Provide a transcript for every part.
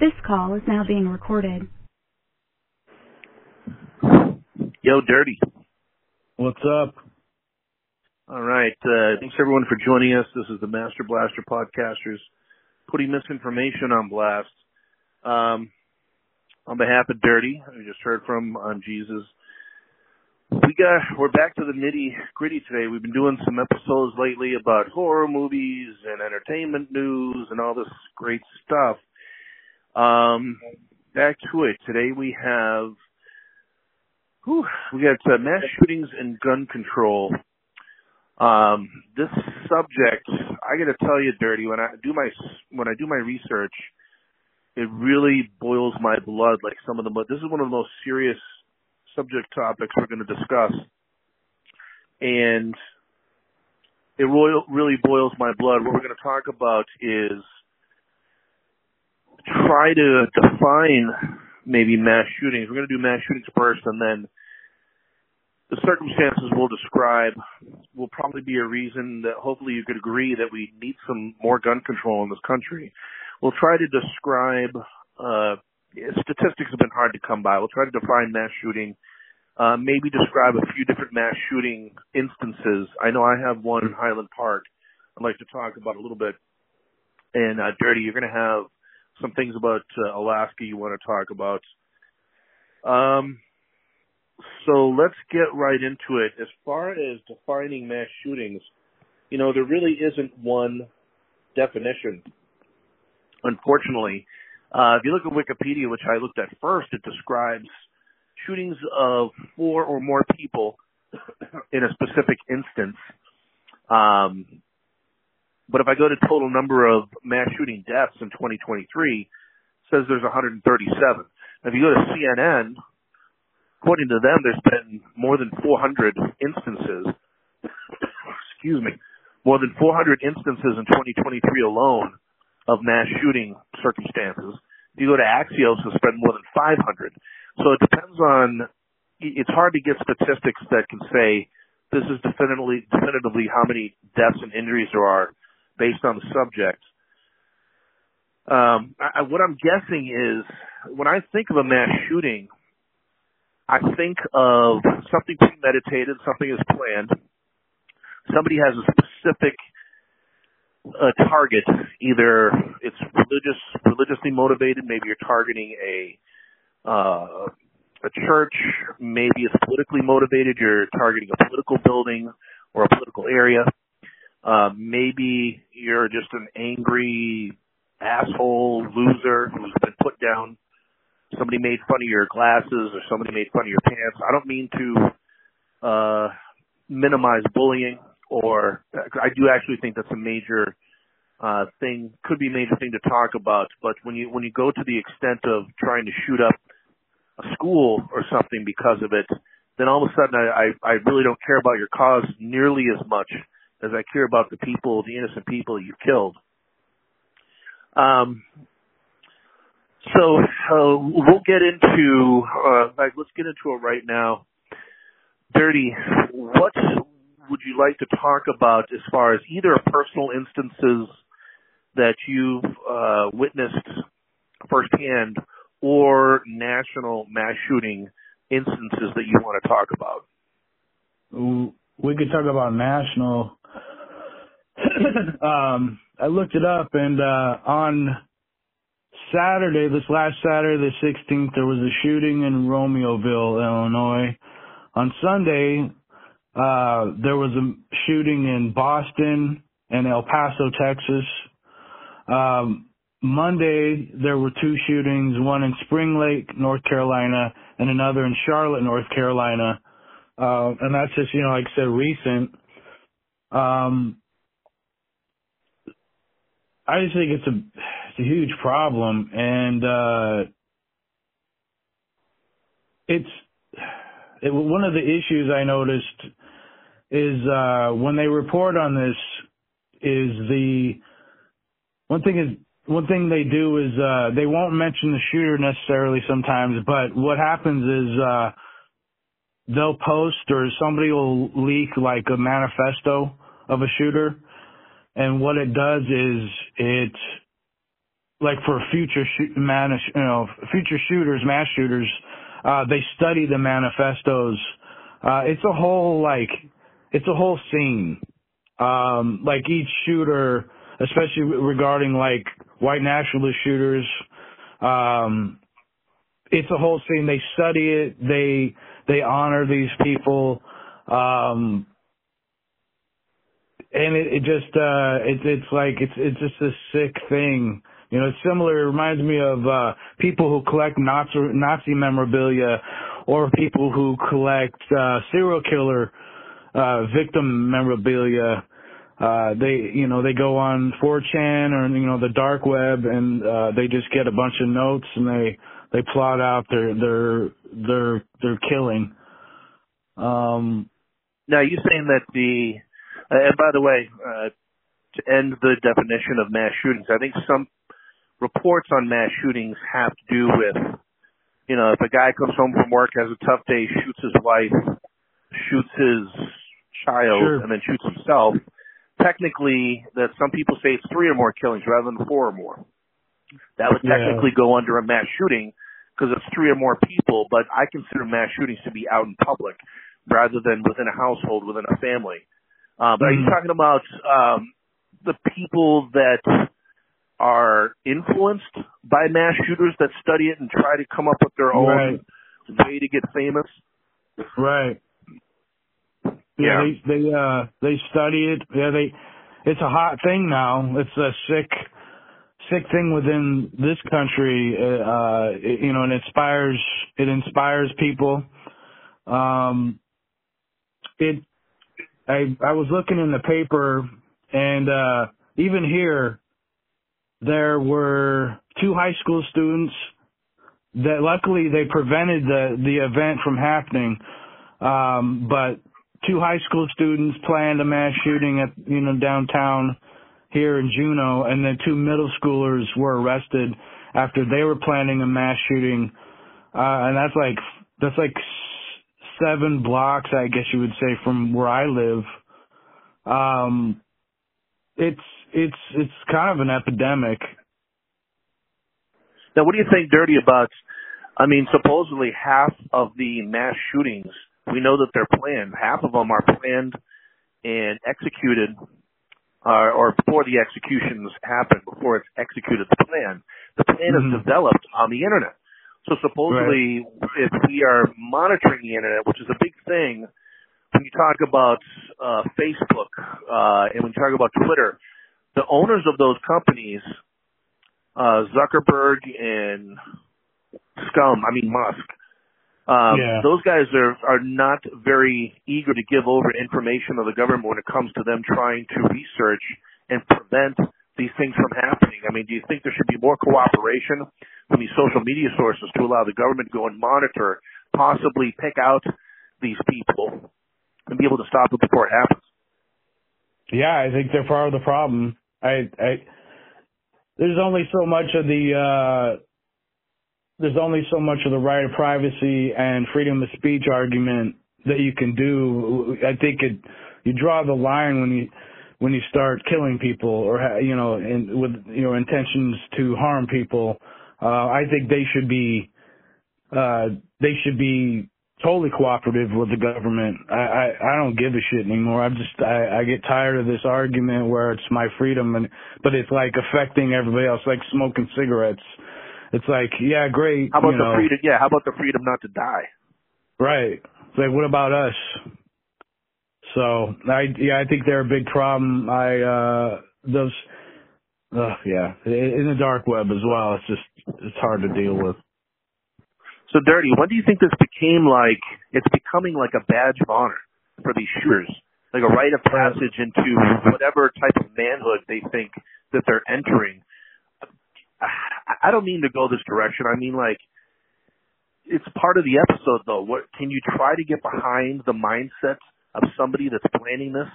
This call is now being recorded. Yo, Dirty. What's up? All right. Uh, thanks everyone for joining us. This is the Master Blaster podcasters putting misinformation on blast. Um, on behalf of Dirty, we just heard from on Jesus. We got we're back to the nitty gritty today. We've been doing some episodes lately about horror movies and entertainment news and all this great stuff. Um, back to it. Today we have whew, we got uh, mass shootings and gun control. Um, this subject, I got to tell you, dirty. When I do my when I do my research, it really boils my blood. Like some of the, this is one of the most serious subject topics we're going to discuss, and it really, really boils my blood. What we're going to talk about is try to define maybe mass shootings. We're going to do mass shootings first, and then the circumstances we'll describe will probably be a reason that hopefully you could agree that we need some more gun control in this country. We'll try to describe, uh, statistics have been hard to come by. We'll try to define mass shooting, uh, maybe describe a few different mass shooting instances. I know I have one in Highland Park I'd like to talk about a little bit. And, uh, Dirty, you're going to have some things about uh, Alaska you want to talk about. Um, so let's get right into it. As far as defining mass shootings, you know, there really isn't one definition. Unfortunately, uh, if you look at Wikipedia, which I looked at first, it describes shootings of four or more people in a specific instance. Um, but if I go to total number of mass shooting deaths in 2023, says there's 137. If you go to CNN, according to them, there's been more than 400 instances. excuse me, more than 400 instances in 2023 alone of mass shooting circumstances. If you go to Axios, it's been more than 500. So it depends on. It's hard to get statistics that can say this is definitively definitively how many deaths and injuries there are based on the subject. Um, I, what I'm guessing is when I think of a mass shooting, I think of something premeditated, something is planned. Somebody has a specific uh, target. Either it's religious, religiously motivated. Maybe you're targeting a uh, a church. Maybe it's politically motivated. You're targeting a political building or a political area. Uh, maybe you're just an angry asshole loser who's been put down somebody made fun of your glasses or somebody made fun of your pants. I don't mean to uh minimize bullying or I do actually think that's a major uh thing could be a major thing to talk about, but when you when you go to the extent of trying to shoot up a school or something because of it, then all of a sudden I, I, I really don't care about your cause nearly as much as I care about the people, the innocent people you've killed. Um, so uh, we'll get into uh, like let's get into it right now. Dirty, what would you like to talk about as far as either personal instances that you've uh, witnessed firsthand or national mass shooting instances that you want to talk about? We could talk about national. um, I looked it up, and uh, on Saturday, this last Saturday, the 16th, there was a shooting in Romeoville, Illinois. On Sunday, uh, there was a shooting in Boston and El Paso, Texas. Um, Monday, there were two shootings, one in Spring Lake, North Carolina, and another in Charlotte, North Carolina. Uh, and that's just, you know, like I said, recent. Um, I just think it's a it's a huge problem, and uh, it's it, one of the issues I noticed is uh, when they report on this is the one thing is one thing they do is uh, they won't mention the shooter necessarily sometimes, but what happens is uh, they'll post or somebody will leak like a manifesto of a shooter and what it does is it like for future shoot, man, you know, future shooters, mass shooters, uh, they study the manifestos. Uh, it's a whole like, it's a whole scene. Um, like each shooter, especially regarding like white nationalist shooters, um, it's a whole scene. They study it. They they honor these people. Um, and it, it just uh it's it's like it's it's just a sick thing you know, it's similar. It reminds me of uh, people who collect Nazi, Nazi memorabilia, or people who collect uh, serial killer uh, victim memorabilia. Uh, they, you know, they go on 4chan or you know the dark web, and uh, they just get a bunch of notes and they they plot out their their their their killing. Um, now, you saying that the, and by the way, uh, to end the definition of mass shootings, I think some reports on mass shootings have to do with, you know, if a guy comes home from work, has a tough day, shoots his wife, shoots his child, sure. and then shoots himself. Technically, that some people say it's three or more killings rather than four or more. That would technically yeah. go under a mass shooting because it's three or more people, but I consider mass shootings to be out in public rather than within a household, within a family. Uh, but mm-hmm. are you mm-hmm. talking about um, the people that are influenced by mass shooters that study it and try to come up with their own right. way to get famous. Right. Yeah, yeah, they they uh they study it. Yeah, they it's a hot thing now. It's a sick sick thing within this country. Uh, it, you know, it inspires it inspires people. Um, it I I was looking in the paper and uh even here there were two high school students that luckily they prevented the the event from happening. Um, but two high school students planned a mass shooting at you know downtown here in Juneau, and then two middle schoolers were arrested after they were planning a mass shooting. Uh, and that's like that's like seven blocks, I guess you would say, from where I live. Um, it's it's it's kind of an epidemic. Now, what do you think, Dirty, about? I mean, supposedly half of the mass shootings we know that they're planned. Half of them are planned and executed, uh, or before the executions happen, before it's executed. The plan, the plan mm-hmm. is developed on the internet. So supposedly, right. if we are monitoring the internet, which is a big thing, when you talk about uh, Facebook uh, and when you talk about Twitter, the owners of those companies, uh, Zuckerberg and Scum, I mean Musk, um, yeah. those guys are are not very eager to give over information to the government when it comes to them trying to research and prevent these things from happening. I mean, do you think there should be more cooperation from these social media sources to allow the government to go and monitor, possibly pick out these people and be able to stop it before it happens? Yeah, I think they're part of the problem. I, I there's only so much of the uh there's only so much of the right of privacy and freedom of speech argument that you can do. I think it you draw the line when you when you start killing people or you know in, with you know intentions to harm people. Uh, I think they should be uh, they should be totally cooperative with the government. I, I, I don't give a shit anymore. I just I, I get tired of this argument where it's my freedom and but it's like affecting everybody else, like smoking cigarettes. It's like, yeah, great. How about you the freedom yeah, how about the freedom not to die? Right. It's like what about us? So I yeah, I think they're a big problem. I uh those uh yeah. In the dark web as well. It's just it's hard to deal with. So, Dirty, when do you think this became like, it's becoming like a badge of honor for these shooters? Like a rite of passage into whatever type of manhood they think that they're entering. I don't mean to go this direction. I mean like, it's part of the episode though. What, can you try to get behind the mindset of somebody that's planning this?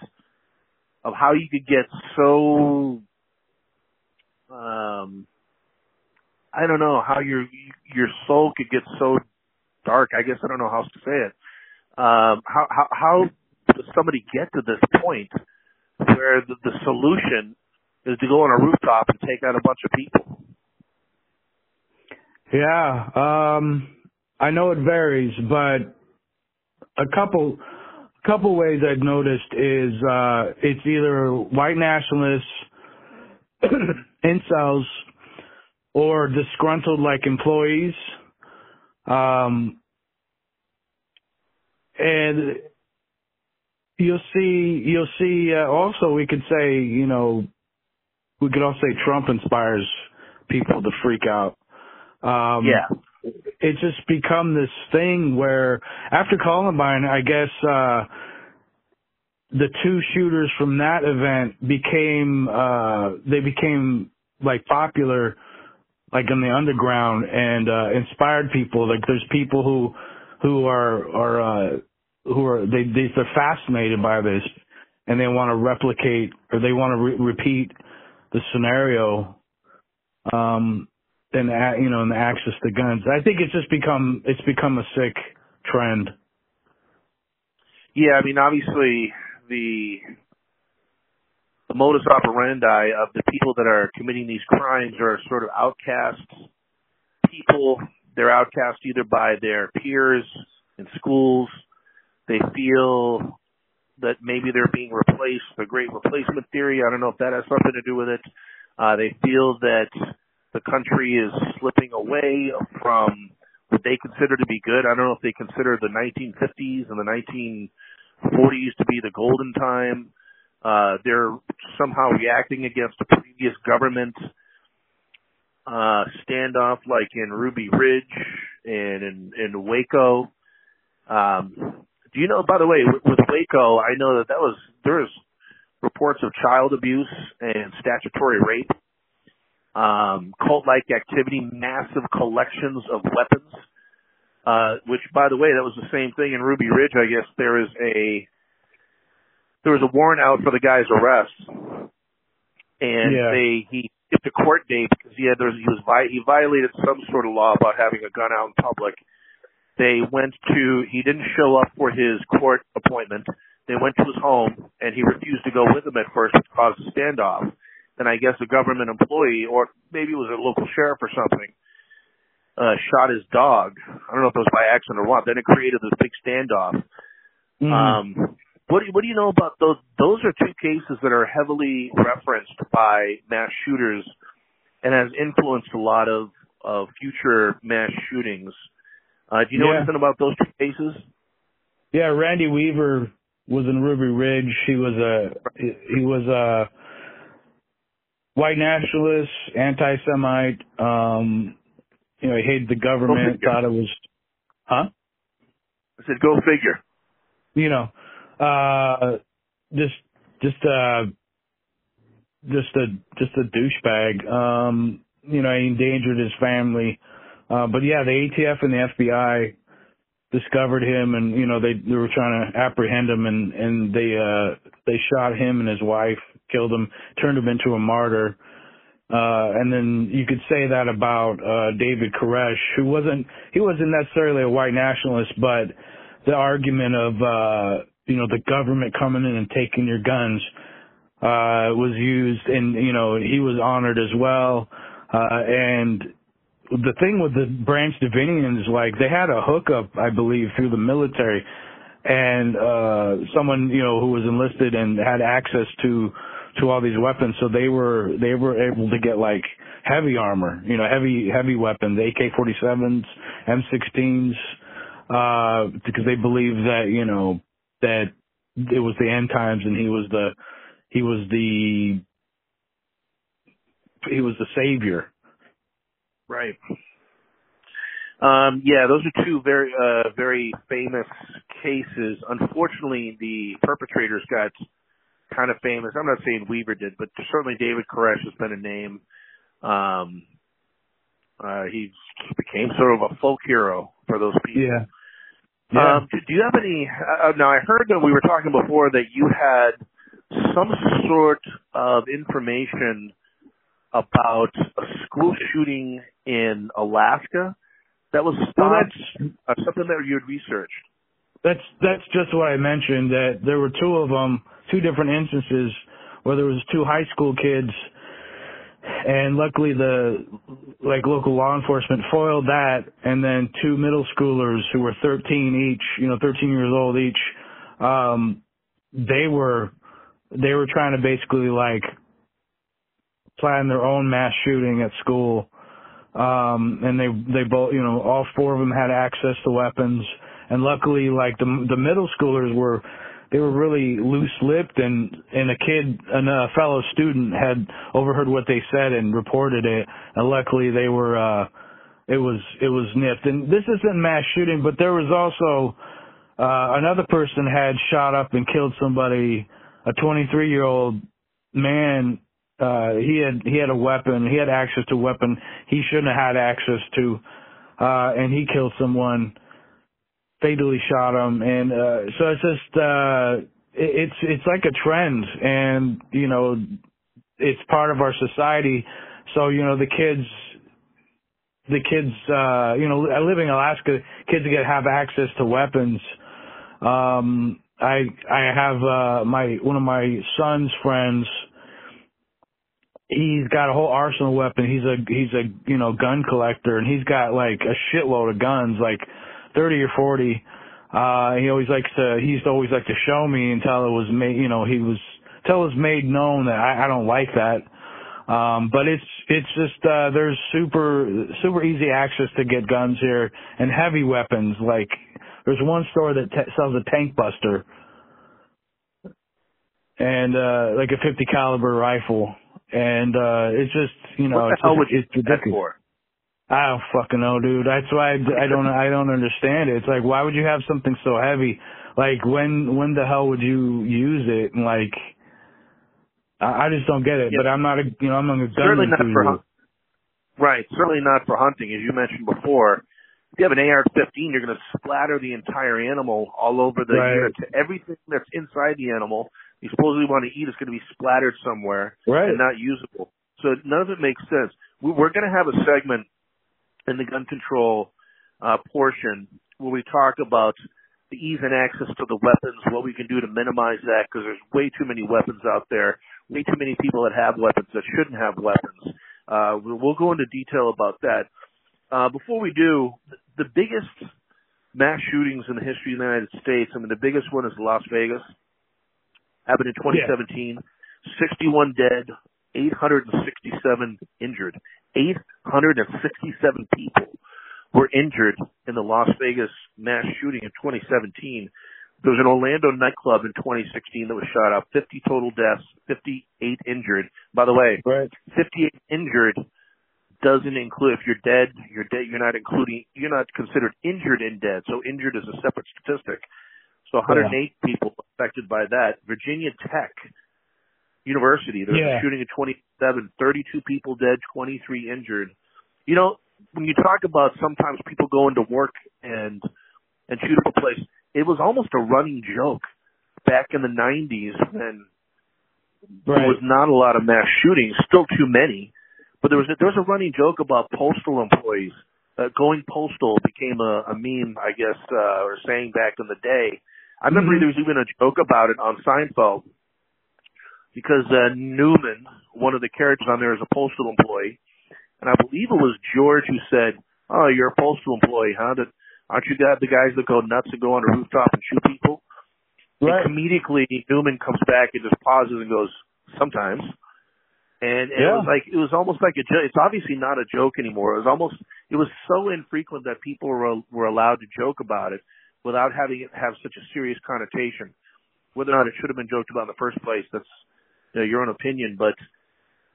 Of how you could get so, um, I don't know how your your soul could get so dark. I guess I don't know how else to say it. Um, how how how does somebody get to this point where the, the solution is to go on a rooftop and take out a bunch of people? Yeah, um, I know it varies, but a couple couple ways I've noticed is uh, it's either white nationalists, incels, or disgruntled like employees. Um, and you'll see, you'll see. Uh, also, we could say, you know, we could also say Trump inspires people to freak out. Um, Yeah. It's just become this thing where after Columbine, I guess uh the two shooters from that event became uh they became like popular like in the underground and uh inspired people. Like there's people who who are are uh who are they, they they're fascinated by this and they want to replicate or they want to re- repeat the scenario. Um and you know and the access to guns i think it's just become it's become a sick trend Yeah, I mean, obviously the the modus operandi of the people that are committing these crimes are sort of outcasts people. They're outcast either by their peers in schools. They feel that maybe they're being replaced. The great replacement theory. I don't know if that has something to do with it. Uh, they feel that the country is slipping away from what they consider to be good. I don't know if they consider the 1950s and the 1940s to be the golden time. Uh, they're somehow reacting against a previous government uh, standoff, like in Ruby Ridge and in, in Waco. Um, do you know? By the way, with, with Waco, I know that that was there was reports of child abuse and statutory rape um, cult-like activity, massive collections of weapons. Uh, which, by the way, that was the same thing in Ruby Ridge. I guess there is a there was a warrant out for the guy's arrest, and Yeah. they he skipped a court date because he had there was, he was he violated some sort of law about having a gun out in public. They went to he didn't show up for his court appointment. They went to his home, and he refused to go with them at first, which caused a standoff then I guess a government employee or maybe it was a local sheriff or something uh shot his dog. I don't know if it was by accident or what. Then it created this big standoff. Mhm. Um what do you, what do you know about those those are two cases that are heavily referenced by mass shooters and has influenced a lot of of future mass shootings. Uh do you know Yeah. anything about those two cases? yeah randy weaver was in ruby ridge he was a he was a white nationalist anti-semite um you know he hated the government thought it was huh I said go figure. you know, uh, just just uh, just a just a douchebag. Um, you know, he endangered his family. Uh, but yeah, the ATF and the FBI discovered him, and you know they they were trying to apprehend him, and and they uh they shot him and his wife, killed him, turned him into a martyr. Uh, and then you could say that about, uh, David Koresh, who wasn't, he wasn't necessarily a white nationalist, but the argument of, uh, you know, the government coming in and taking your guns, uh, was used and, you know, he was honored as well. Uh, and the thing with the Branch Davidians, like they had a hookup, I believe, through the military and, uh, someone, you know, who was enlisted and had access to, to all these weapons. So they were, they were able to get like heavy armor, you know, heavy, heavy weapons, AK-47s, M16s, uh, because they believed that, you know, that it was the end times and he was the, he was the, he was the savior. Right. Um, yeah, those are two very, uh, very famous cases. Unfortunately, the perpetrators got kind of famous. I'm not saying Weaver did, but certainly David Koresh has been a name. Um, uh, he became sort of a folk hero for those people. Yeah. Yeah. Um, do, do you have any? Uh, now, I heard that we were talking before that you had some sort of information about a school shooting in Alaska that was that's uh, something that you had researched. that's that's just what I mentioned. That there were two of them, two different instances where there was two high school kids. And luckily the like local law enforcement foiled that. And then two middle schoolers who were 13 each you know 13 years old each um they were they were trying to basically like plan their own mass shooting at school. Um and they they both you know all four of them had access to weapons. And luckily like the the middle schoolers were they were really loose-lipped and and a kid and a fellow student had overheard what they said and reported it and luckily they were uh it was it was nipped. And this isn't mass shooting but there was also uh another person had shot up and killed somebody a 23 year old man uh he had he had a weapon he had access to a weapon he shouldn't have had access to uh and he killed someone fatally shot him. And uh so it's just uh it, it's it's like a trend. And you know it's part of our society. So you know the kids the kids uh you know living in Alaska. Kids get have access to weapons. Um I I have uh my one of my son's friends he's got a whole arsenal of weapons he's a he's a you know gun collector. And he's got like a shitload of guns. Like 30 or 40. Uh, he always likes to, he used to always like to show me until it was made, you know, he was, until it was made known that I, I don't like that. Um, but it's, it's just, uh, there's super, super easy access to get guns here and heavy weapons. Like, there's one store that t- sells a tank buster and, uh, like a 50 caliber rifle. And, uh, it's just, you know, what the it's, hell just, would it's ridiculous. I don't fucking know, dude. That's why I, I don't I don't understand it. It's like why would you have something so heavy? Like when when the hell would you use it? And like I, I just don't get it. Yeah. But I'm not a you know I'm not a Certainly not for hunt- right. Certainly not for hunting, as you mentioned before. If you have an AR-15, you're going to splatter the entire animal all over the Right. unit. Everything that's inside the animal you supposedly want to eat is going to be splattered somewhere Right. and not usable. So none of it makes sense. We're going to have a segment in the gun control uh, portion where we talk about the ease and access to the weapons, what we can do to minimize that, because there's way too many weapons out there, way too many people that have weapons that shouldn't have weapons. Uh, we'll we'll go into detail about that. Uh, before we do, the biggest mass shootings in the history of the United States, I mean, the biggest one is Las Vegas. Happened in 2017. 61 dead, 867 injured. 867 people were injured in the Las Vegas mass shooting in 2017. There was an Orlando nightclub in 2016 that was shot up. 50 total deaths, 58 injured. By the way, Right. 58 injured doesn't include if you're dead, you're dead. You're not including. You're not considered injured in dead. So injured is a separate statistic. So 108 people affected by that. Virginia Tech University. There was Yeah. a shooting at 27, 32 people dead, 23 injured. You know, when you talk about sometimes people going to work and and shoot up a place, it was almost a running joke back in the 90s when there was not a lot of mass shootings, still too many, but there was a, there was a running joke about postal employees. Uh, going postal became a, a meme, I guess, uh, or saying back in the day. I remember Mhm. there was even a joke about it on Seinfeld because uh, Newman, one of the characters on there, is a postal employee, and I believe it was George who said, "Oh, you're a postal employee, huh? That aren't you the guys that go nuts and go on a rooftop and shoot people?" Right. And comedically, Newman comes back and just pauses and goes, "Sometimes." And, and it was like it was almost like a joke. It's obviously not a joke anymore. It was almost it was so infrequent that people were were allowed to joke about it without having it have such a serious connotation. Whether or not it should have been joked about in the first place, that's you know, your own opinion. But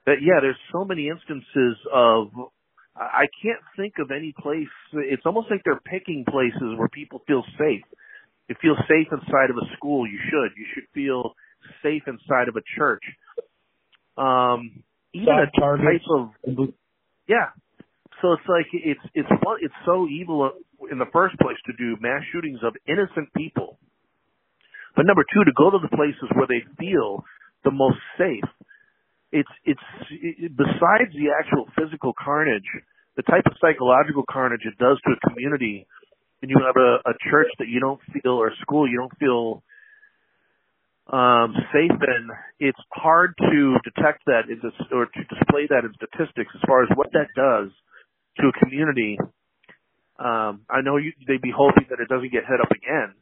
but yeah, there's so many instances of I can't think of any place. It's almost like they're picking places where people feel safe. You feel safe inside of a school. You should. You should feel safe inside of a church. Um, even Soft a targets. type of yeah. So it's like it's it's it's so evil in the first place to do mass shootings of innocent people. But number two, to go to the places where they feel the most safe. It's it's it, besides the actual physical carnage, the type of psychological carnage it does to a community. When you have a, a church that you don't feel or a school you don't feel um, safe in, it's hard to detect that in this, or to display that in statistics as far as what that does to a community. Um, I know you, they'd be hoping that it doesn't get hit up again,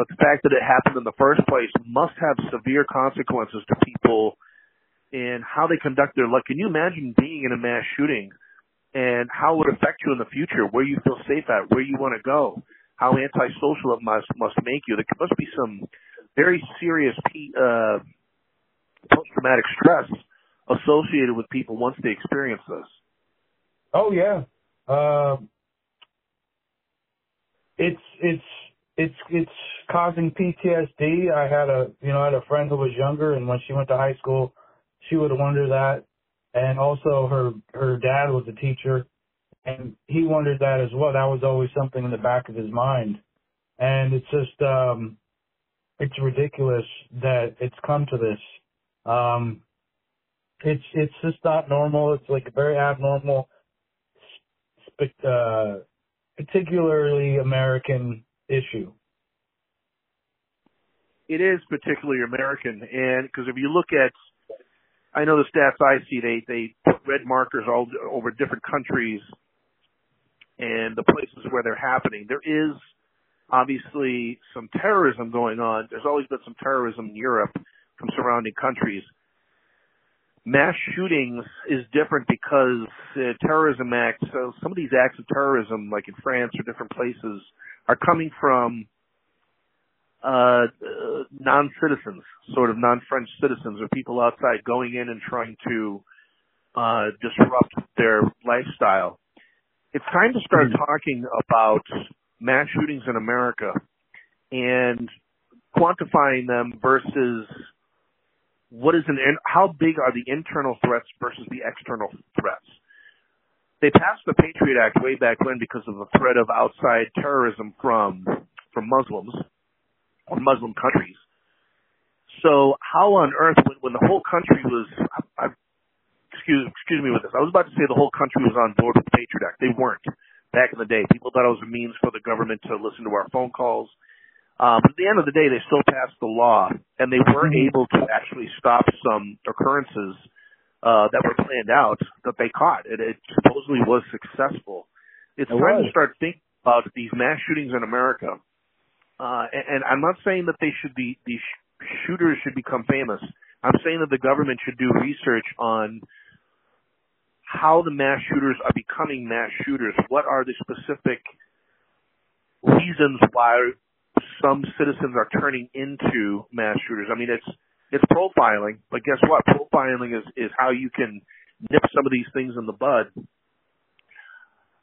but the fact that it happened in the first place must have severe consequences to people in how they conduct their life. Can you imagine being in a mass shooting and how it would affect you in the future, where you feel safe at, where you want to go, how antisocial it must must make you. There must be some very serious uh, post-traumatic stress associated with people once they experience this. Oh yeah, uh, it's it's it's it's causing PTSD. I had a you know I had a friend who was younger, and when she went to high school, she would wonder that, and also her her dad was a teacher, and he wondered that as well. That was always something in the back of his mind, and it's just um it's ridiculous that it's come to this. Um, it's it's just not normal. It's like very abnormal, uh, particularly American issue. It is particularly American, and because if you look at, I know the stats I see, they they put red markers all over different countries and the places where they're happening. There is obviously some terrorism going on. There's always been some terrorism in Europe from surrounding countries. Mass shootings is different because uh, terrorism acts, so some of these acts of terrorism, like in France or different places, are coming from uh, uh, non-citizens, sort of non-French citizens or people outside going in and trying to uh, disrupt their lifestyle. It's time to start mm-hmm. talking about mass shootings in America and quantifying them versus what is an how big are the internal threats versus the external threats. They passed the Patriot Act way back when because of the threat of outside terrorism from from Muslims or Muslim countries. So how on earth, when, when the whole country was, I, I, excuse excuse me with this, I was about to say the whole country was on board with the Patriot Act. They weren't back in the day. People thought it was a means for the government to listen to our phone calls. Um, but at the end of the day, they still passed the law, and they were mm-hmm. able to actually stop some occurrences uh, that were planned out that they caught. It, it supposedly was successful. It's it time was. to start thinking about these mass shootings in America. Uh, and, and I'm not saying that they should be these shooters should become famous. I'm saying that the government should do research on how the mass shooters are becoming mass shooters. What are the specific reasons why some citizens are turning into mass shooters? I mean, it's it's profiling, but guess what? Profiling is is how you can nip some of these things in the bud.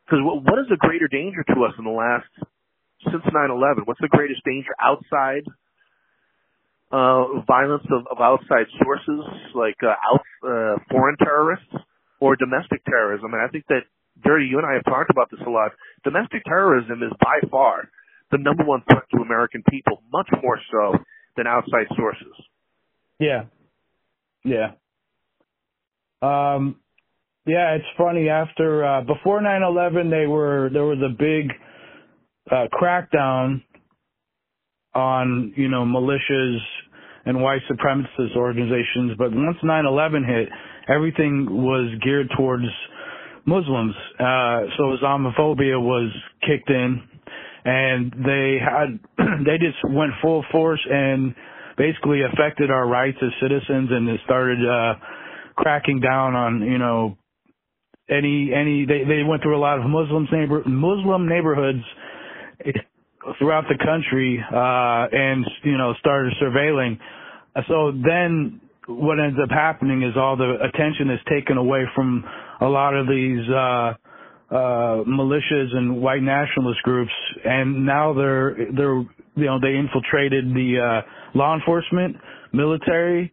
Because what, what is a greater danger to us in the last since 9/11? What's the greatest danger outside uh, violence of, of outside sources like uh, out uh, foreign terrorists? or domestic terrorism. And I think that, Dirty, you and I have talked about this a lot. Domestic terrorism is by far the number one threat to American people, much more so than outside sources. Yeah. Yeah. Um, yeah, it's funny. After uh, before 9/11, they were there was a big uh, crackdown on you know militias and white supremacist organizations. But once 9/11 hit, everything was geared towards Muslims. Uh, so Islamophobia was kicked in, and they had they just went full force and basically affected our rights as citizens, and it started uh, cracking down on you know any any they they went through a lot of Muslim neighbor Muslim neighborhoods throughout the country uh and you know started surveilling. So then what ends up happening is all the attention is taken away from a lot of these uh uh militias and white nationalist groups and now they're they're you know they infiltrated the uh law enforcement military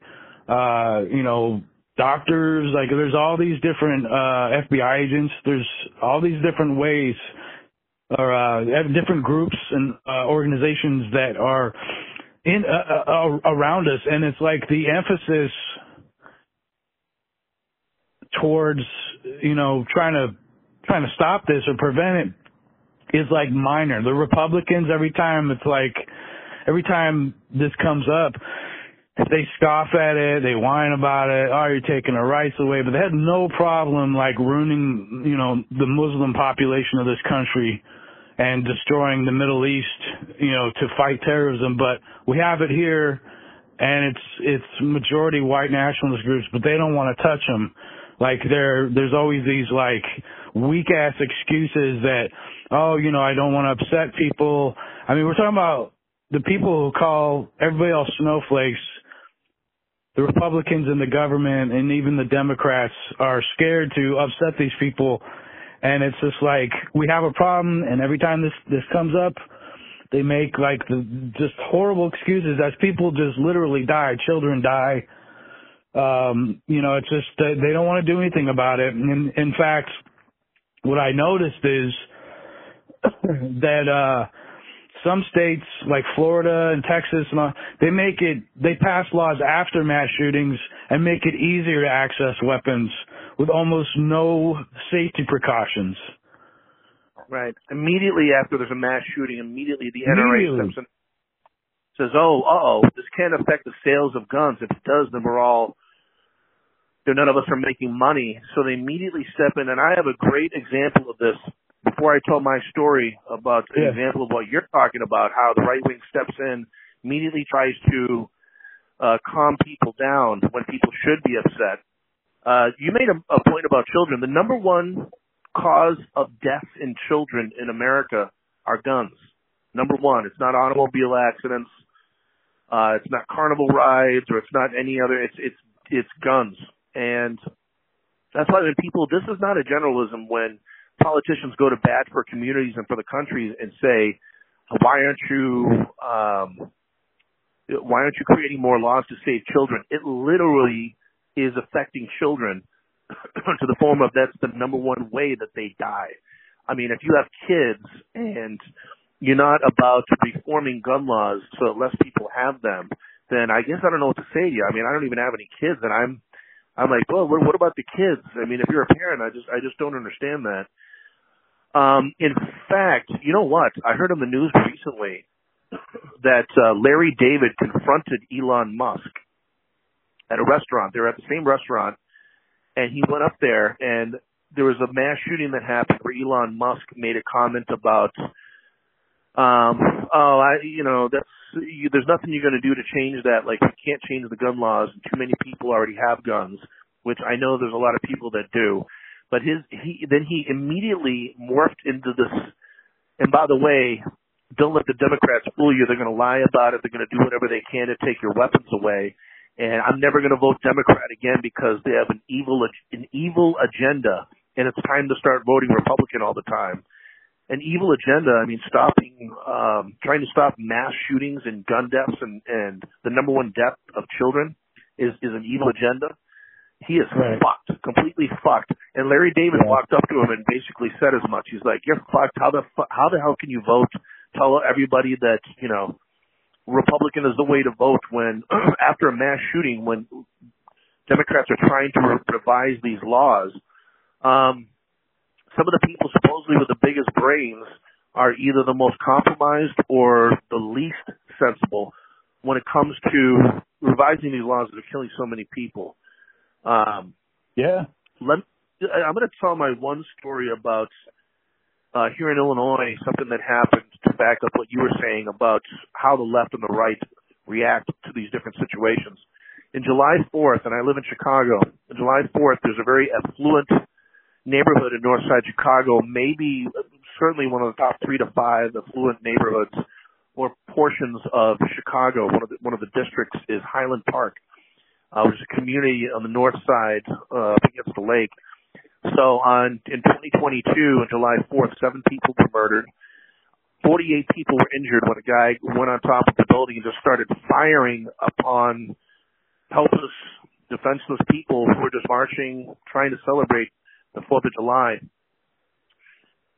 uh you know doctors like there's all these different uh FBI agents. There's all these different ways or uh different groups and uh organizations that are in uh, uh, around us, and it's like the emphasis towards you know trying to trying to stop this or prevent it is like minor. The Republicans every time it's like every time this comes up, they scoff at it, they whine about it, oh, you're taking our rights away, but they had no problem like ruining, you know, the Muslim population of this country and destroying the Middle East, you know, to fight terrorism. But we have it here and it's, it's majority white nationalist groups, but they don't want to touch them. Like there, there's always these like weak ass excuses that, oh, you know, I don't want to upset people. I mean, we're talking about the people who call everybody else snowflakes the Republicans in the government and even the Democrats are scared to upset these people. And it's just like, we have a problem and every time this, this comes up, they make like the just horrible excuses as people just literally die, children die. Um, you know, it's just, they don't want to do anything about it. And in fact, what I noticed is that, uh, some states like Florida and Texas and all, they make it they pass laws after mass shootings and make it easier to access weapons with almost no safety precautions. Right. Immediately after there's a mass shooting, immediately the NRA steps in says, "Oh, uh oh, this can't affect the sales of guns. If it does, then we're all, none of us are making money." So they immediately step in, and I have a great example of this before I tell my story about an yeah. example of what you're talking about, how the right wing steps in, immediately tries to uh, calm people down when people should be upset. Uh, you made a, a point about children. The number one cause of death in children in America are guns. Number one, it's not automobile accidents, uh, it's not carnival rides, or it's not any other. It's it's it's guns, and that's why when people. This is not a generalism when politicians go to bat for communities and for the country and say, why aren't you, um, why aren't you creating more laws to save children? It literally is affecting children to the form of that's the number one way that they die. I mean, if you have kids and you're not about reforming gun laws so that less people have them, then I guess I don't know what to say to you. I mean, I don't even have any kids, and I'm, I'm like, well, what, about the kids? I mean, if you're a parent, I just, I just don't understand that. Um, in fact, you know what? I heard on the news recently that uh, Larry David confronted Elon Musk at a restaurant. They were at the same restaurant, and he went up there, and there was a mass shooting that happened where Elon Musk made a comment about, um, oh, I, you know, that's you, there's nothing you're going to do to change that. Like, we can't change the gun laws, too many people already have guns, which I know there's a lot of people that do. But his he then he immediately morphed into this. And by the way, don't let the Democrats fool you. They're going to lie about it. They're going to do whatever they can to take your weapons away. And I'm never going to vote Democrat again because they have an evil an evil agenda, and it's time to start voting Republican all the time. An evil agenda. I mean, stopping, um, trying to stop mass shootings and gun deaths, and and the number one death of children is is an evil agenda. He is right. fucked, completely fucked. And Larry David yeah. walked up to him and basically said as much. He's like, "You're fucked. How the fu- how the hell can you vote? Tell everybody that you know Republican is the way to vote when after a mass shooting, when Democrats are trying to re- revise these laws, um, some of the people supposedly with the biggest brains are either the most compromised or the least sensible when it comes to revising these laws that are killing so many people. Um, yeah. Let, I'm going to tell my one story about uh, here in Illinois, something that happened to back up what you were saying about how the left and the right react to these different situations. In July 4th, and I live in Chicago, on July 4th, there's a very affluent neighborhood in Northside Chicago, maybe certainly one of the top three to five affluent neighborhoods or portions of Chicago. One of the, one of the districts is Highland Park uh, which is a community on the north side uh, against the lake. So on in 2022, on July 4th, seven people were murdered. 48 people were injured when a guy went on top of the building and just started firing upon helpless, defenseless people who were just marching, trying to celebrate the 4th of July.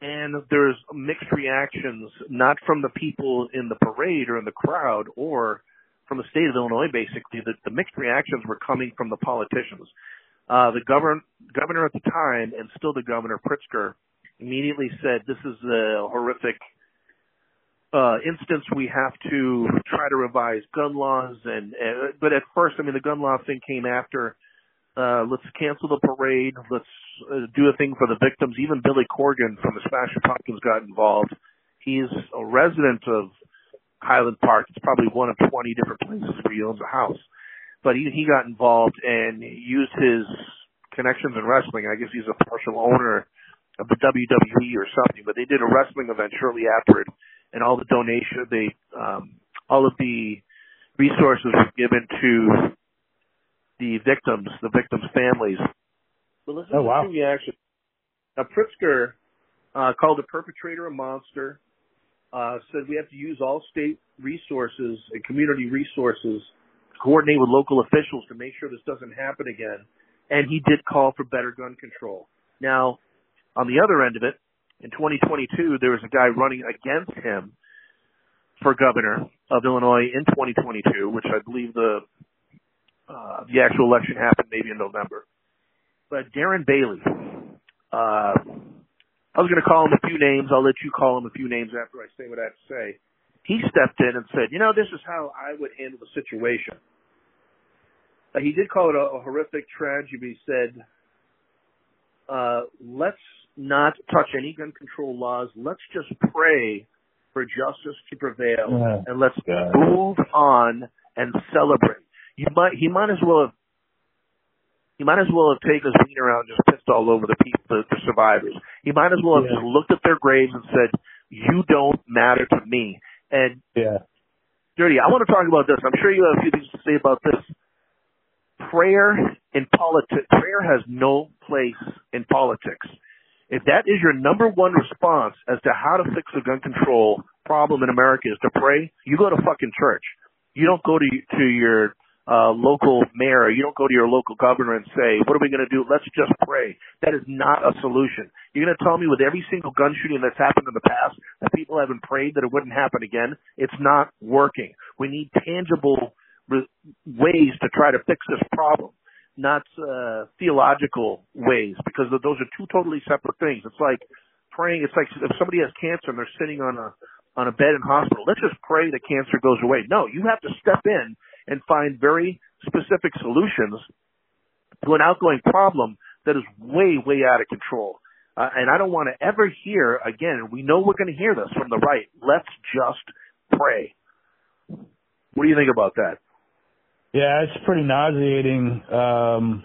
And there's mixed reactions, not from the people in the parade or in the crowd or from the state of Illinois, basically, the, the mixed reactions were coming from the politicians. Uh, the governor, governor at the time, and still the governor, Pritzker, immediately said, this is a horrific uh, instance we have to try to revise gun laws and, and but at first I mean the gun law thing came after uh let's cancel the parade. Let's uh, do a thing for the victims. Even Billy Corgan from the Smashing Pumpkins got involved. He's a resident of Highland Park. It's probably one of 20 different places where he owns a house. But he he got involved and used his connections in wrestling. I guess he's a partial owner of the WWE or something but they did a wrestling event shortly after it and all the donation, they, um, all of the resources were given to the victims, the victims' families. But listen oh, wow. to the reaction. Now, Pritzker uh, called the perpetrator a monster. Uh, said we have to use all state resources and community resources to coordinate with local officials to make sure this doesn't happen again. And he did call for better gun control. Now, on the other end of it, in 2022, there was a guy running against him for governor of Illinois in 2022, which I believe the uh, the actual election happened maybe in November. But Darren Bailey, uh, I was going to call him a few names. I'll let you call him a few names after I say what I have to say. He stepped in and said, "You know, this is how I would handle the situation." Uh, he did call it a, a horrific tragedy. He said, uh, "Let's not touch any gun control laws. Let's just pray for justice to prevail and let's God. move on and celebrate. You might he might as well have he might as well have taken his wiener out and just pissed all over the people, the, the survivors. He might as well have Yeah. just looked at their graves and said, "You don't matter to me." And Yeah. Dirty, I want to talk about this. I'm sure you have a few things to say about this. Prayer in politics, prayer has no place in politics. If that is your number one response as to how to fix the gun control problem in America is to pray, you go to fucking church. You don't go to to your uh, local mayor. You don't go to your local governor and say, "What are we going to do? Let's just pray." That is not a solution. You're going to tell me with every single gun shooting that's happened in the past that people haven't prayed that it wouldn't happen again. It's not working. We need tangible re- ways to try to fix this problem not uh, theological ways because those are two totally separate things. It's like praying. It's like if somebody has cancer and they're sitting on a on a bed in hospital. Let's just pray the cancer goes away. No, you have to step in and find very specific solutions to an outgoing problem that is way way out of control. Uh, and I don't want to ever hear again. We know we're going to hear this from the right. Let's just pray. What do you think about that? Yeah, it's pretty nauseating. Um,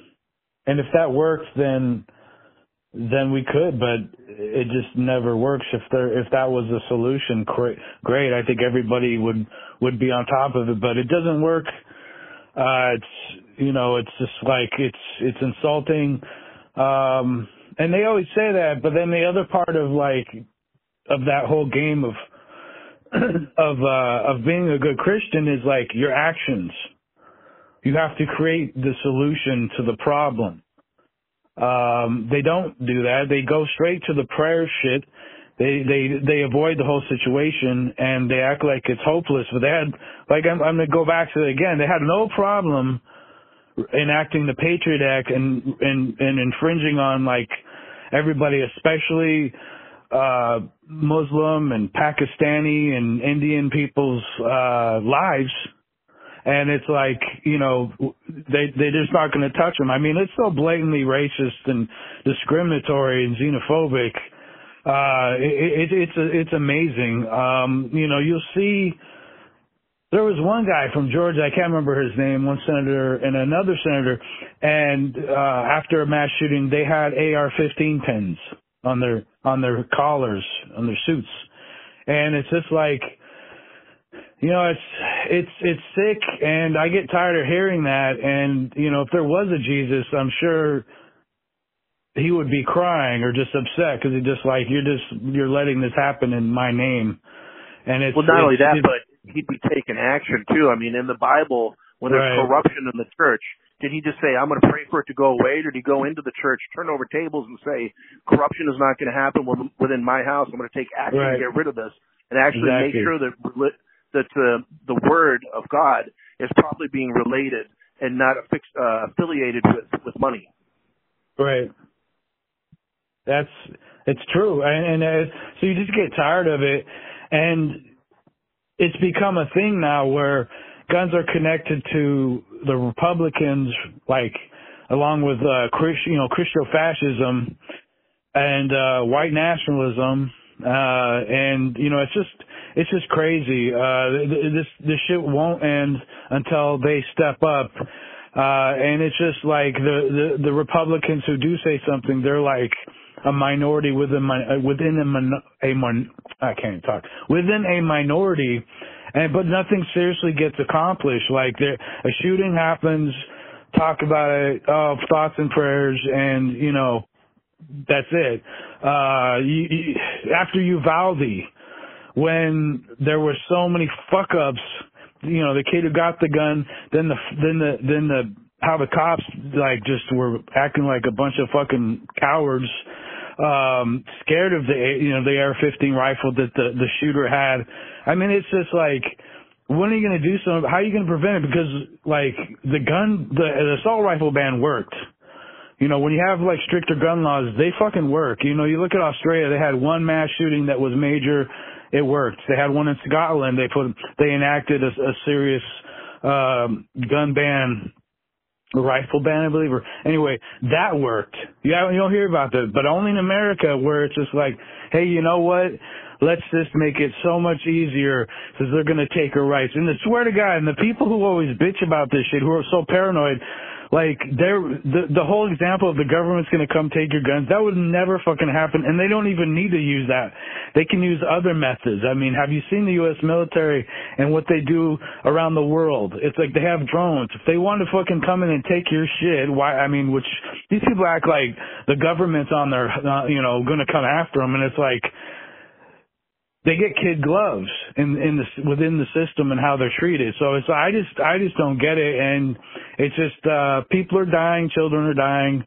and if that works, then then we could, but it just never works. If there if that was a solution, great. I think everybody would would be on top of it, but it doesn't work. Uh, it's you know, it's just like it's it's insulting. Um, and they always say that, but then the other part of like of that whole game of of uh of being a good Christian is like your actions. You have to create the solution to the problem. Um, they don't do that. They go straight to the prayer shit. They they they avoid the whole situation and they act like it's hopeless. But they had like I'm, I'm gonna go back to it again. They had no problem enacting the Patriot Act and and and infringing on like everybody, especially uh Muslim and Pakistani and Indian people's uh lives and it's like you know they they're just not going to touch them. I mean, it's so blatantly racist and discriminatory and xenophobic. Uh, it, it, it's it's amazing. Um, you know, you'll see. There was one guy from Georgia, I can't remember his name, one senator and another senator, and uh, after a mass shooting, they had AR-15 pins on their on their collars, on their suits, and it's just like you know, it's it's it's sick, and I get tired of hearing that. And you know, if there was a Jesus, I'm sure he would be crying or just upset because he just like you're just you're letting this happen in my name. And it's well, not it's, only that, but he'd be taking action too. I mean, in the Bible, when there's Right. corruption in the church, did he just say, "I'm going to pray for it to go away," or did he go into the church, turn over tables, and say, "Corruption is not going to happen within my house. I'm going to take action Right. to get rid of this," and actually make sure that that the the word of God is probably being related and not affix, uh, affiliated with with money. Right. That's it's true, and, and uh, so you just get tired of it, and it's become a thing now where guns are connected to the Republicans, like along with uh, Christ, you know, Christian fascism and uh, white nationalism, uh, and you know, it's just it's just crazy. Uh, this this shit won't end until they step up. Uh, and it's just like the, the, the Republicans who do say something, they're like a minority within, uh, within a, mon, a mon, I can't even talk, within a minority, and, but nothing seriously gets accomplished. Like there, a shooting happens, talk about it, oh, thoughts and prayers, and, you know, that's it. Uh, you, you, after Uvalde, when there were so many fuck ups you know the kid who got the gun, then the then the then the how the cops like just were acting like a bunch of fucking cowards, um, scared of the you know the AR-15 rifle that the the shooter had. I mean, it's just like when are you going to do something? How are you going to prevent it? Because like the gun, the, the assault rifle ban worked. You know, when you have like stricter gun laws, they fucking work. You know, you look at Australia, they had one mass shooting that was major it worked. They had one in Scotland. They put they enacted a, a serious um, gun ban, rifle ban, I believe. Or anyway, that worked. Yeah, you don't hear about that, but only in America where it's just like, hey, you know what? Let's just make it so much easier because they're going to take our rights. And I swear to God, and the people who always bitch about this shit, who are so paranoid, like they're the the whole example of the government's going to come take your guns. That would never fucking happen, and they don't even need to use that. They can use other methods. I mean, have you seen the U.S. military and what they do around the world? It's like they have drones. If they want to fucking come in and take your shit, why? I mean, which these people act like the government's on their, uh, you know, going to come after them, and it's like they get kid gloves in in the within the system and how they're treated. So it's I just I just don't get it, and it's just uh people are dying, children are dying.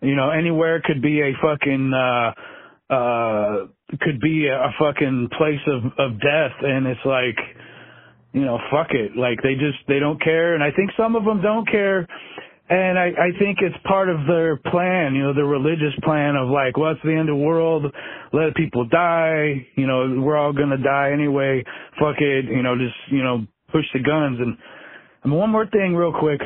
You know, anywhere could be a fucking uh uh could be a, fucking place of of death, and it's like you know fuck it, like they just they don't care, and I think some of them don't care and I, I think it's part of their plan, you know, their religious plan of like, well, it's the end of the world, let people die, you know, we're all gonna die anyway, fuck it, you know, just, you know, push the guns. And, and one more thing real quick,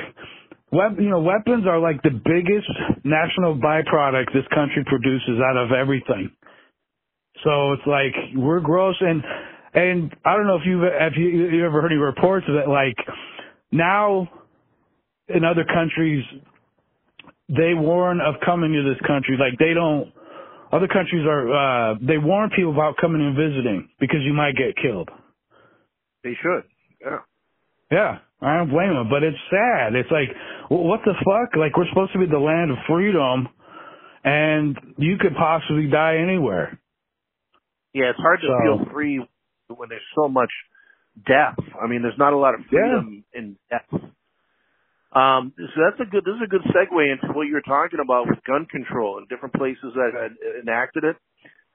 Wep- you know, weapons are like the biggest national byproduct this country produces out of everything. So it's like, we're gross and, and I don't know if you've, if you, you ever heard any reports that like, now in other countries, they warn of coming to this country. Like they don't. Other countries are. uh They warn people about coming and visiting because you might get killed. They should. Yeah. Yeah, I don't blame them, but it's sad. It's like, what the fuck? Like we're supposed to be the land of freedom, and you could possibly die anywhere. Yeah, it's hard to so, feel free when there's so much death. I mean, there's not a lot of freedom yeah. in death. Um, so that's a good, this is a good segue into what you're talking about with gun control and different places that had enacted it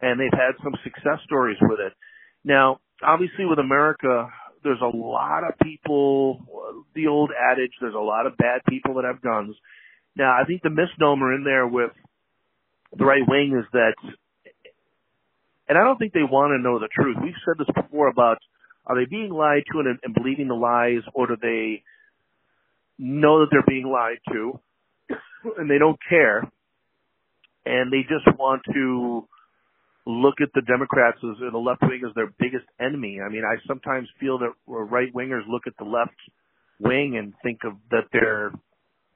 and they've had some success stories with it. Now, obviously with America, there's a lot of people, the old adage, there's a lot of bad people that have guns. Now, I think the misnomer in there with the right wing is that, and I don't think they want to know the truth. We've said this before about are they being lied to and, and believing the lies, or do they know that they're being lied to and they don't care and they just want to look at the Democrats as the left wing as their biggest enemy. I mean, I sometimes feel that right wingers look at the left wing and think of that they're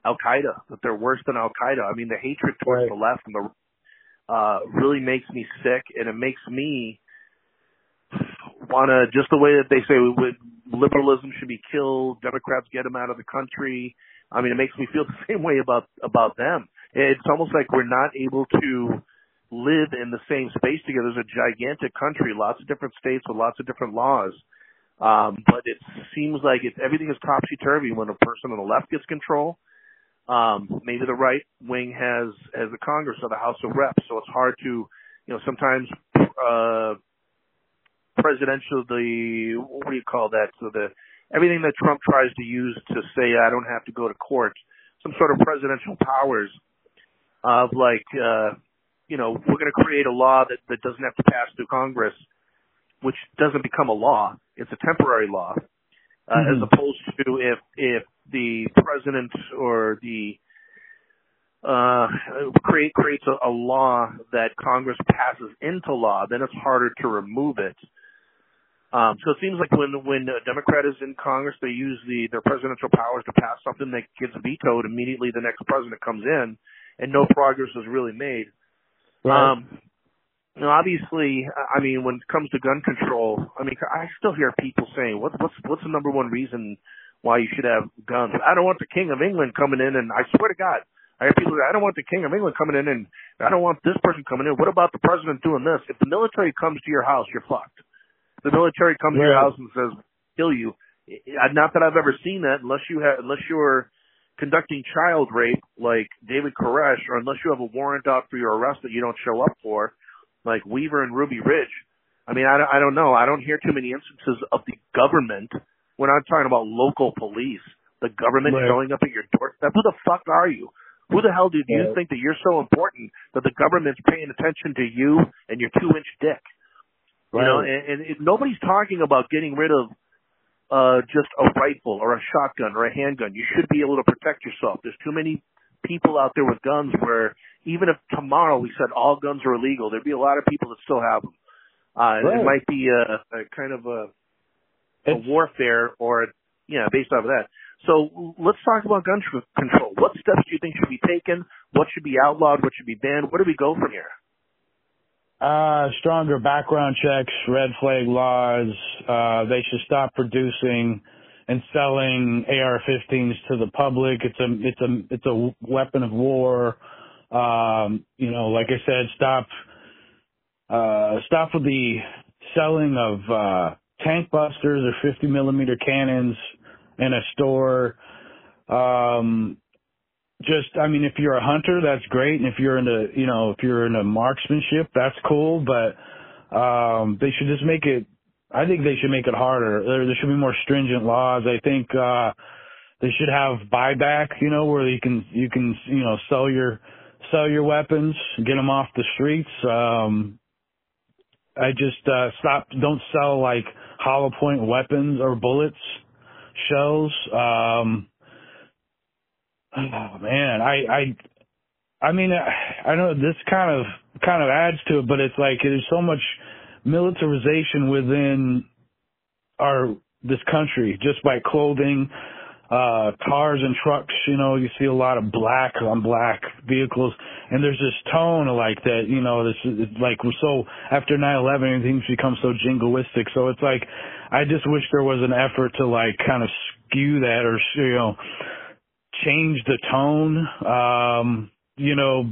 Al Qaeda, that they're worse than Al Qaeda. I mean, the hatred towards right. the left and the uh really makes me sick and it makes me wanna just the way that they say we would liberalism should be killed. Democrats get them out of the country. I mean, it makes me feel the same way about about them. It's almost like we're not able to live in the same space together. There's a gigantic country, lots of different states with lots of different laws. Um, but it seems like it's everything is topsy turvy when a person on the left gets control. Um, maybe the right wing has has the Congress or the House of Reps, so it's hard to, you know, sometimes uh, presidential the what do you call that? So the everything that Trump tries to use to say I don't have to go to court, some sort of presidential powers of like uh you know, we're going to create a law that that doesn't have to pass through Congress, which doesn't become a law. it's a temporary law, uh, Mhm. as opposed to if if the president or the uh, create creates a, a law that Congress passes into law, then it's harder to remove it. Um, so it seems like when when a Democrat is in Congress, they use the their presidential powers to pass something that gets vetoed immediately. The next president comes in, and no progress is really made. Right. Um, you know, obviously, I mean, when it comes to gun control, I mean, I still hear people saying, "What, what's what's the number one reason why you should have guns?" I don't want the King of England coming in, and I swear to God, I hear people say, "I don't want the King of England coming in, and I don't want this person coming in." What about the president doing this? If the military comes to your house, you're fucked. The military comes to your house and says, "Kill you," not that I've ever seen that, unless you have, unless you're conducting child rape like David Koresh, or unless you have a warrant out for your arrest that you don't show up for, like Weaver and Ruby Ridge. I mean, I don't, I don't know. I don't hear too many instances of the government. We're not talking about local police. The government Right. showing up at your doorstep. Who the fuck are you? Who the hell do you Right. think that you're so important that the government's paying attention to you and your two inch dick? You know, Right. and, and nobody's talking about getting rid of uh just a rifle or a shotgun or a handgun. You should be able to protect yourself. There's too many people out there with guns where even if tomorrow we said all guns are illegal, there'd be a lot of people that still have them. Uh, Right. It might be a, a kind of a, a It's- warfare or, yeah, based off of that. So let's talk about gun control. What steps do you think should be taken? What should be outlawed? What should be banned? Where do we go from here? Uh, stronger background checks, red flag laws. Uh, they should stop producing and selling AR-15s to the public. It's a it's a it's a weapon of war. Um, you know, like I said, stop uh, stop with the selling of uh, tank busters or 50 millimeter cannons in a store. Um, just I mean if you're a hunter that's great. And if you're into you know if you're into marksmanship that's cool. But um they should just make it I think they should make it harder. There, there should be more stringent laws. I think uh they should have buyback you know where you can you can you know sell your sell your weapons get them off the streets. Um I just uh stop don't sell like hollow point weapons or bullets shells. Um Oh man, I I I mean I, I know this kind of kind of adds to it, but it's like there's so much militarization within our this country just by clothing, uh cars and trucks, you know, you see a lot of black on black vehicles and there's this tone like that, you know, this is like we're so after 9/11 everything's become so jingoistic. So it's like I just wish there was an effort to like kind of skew that or you know change the tone. Um, you know,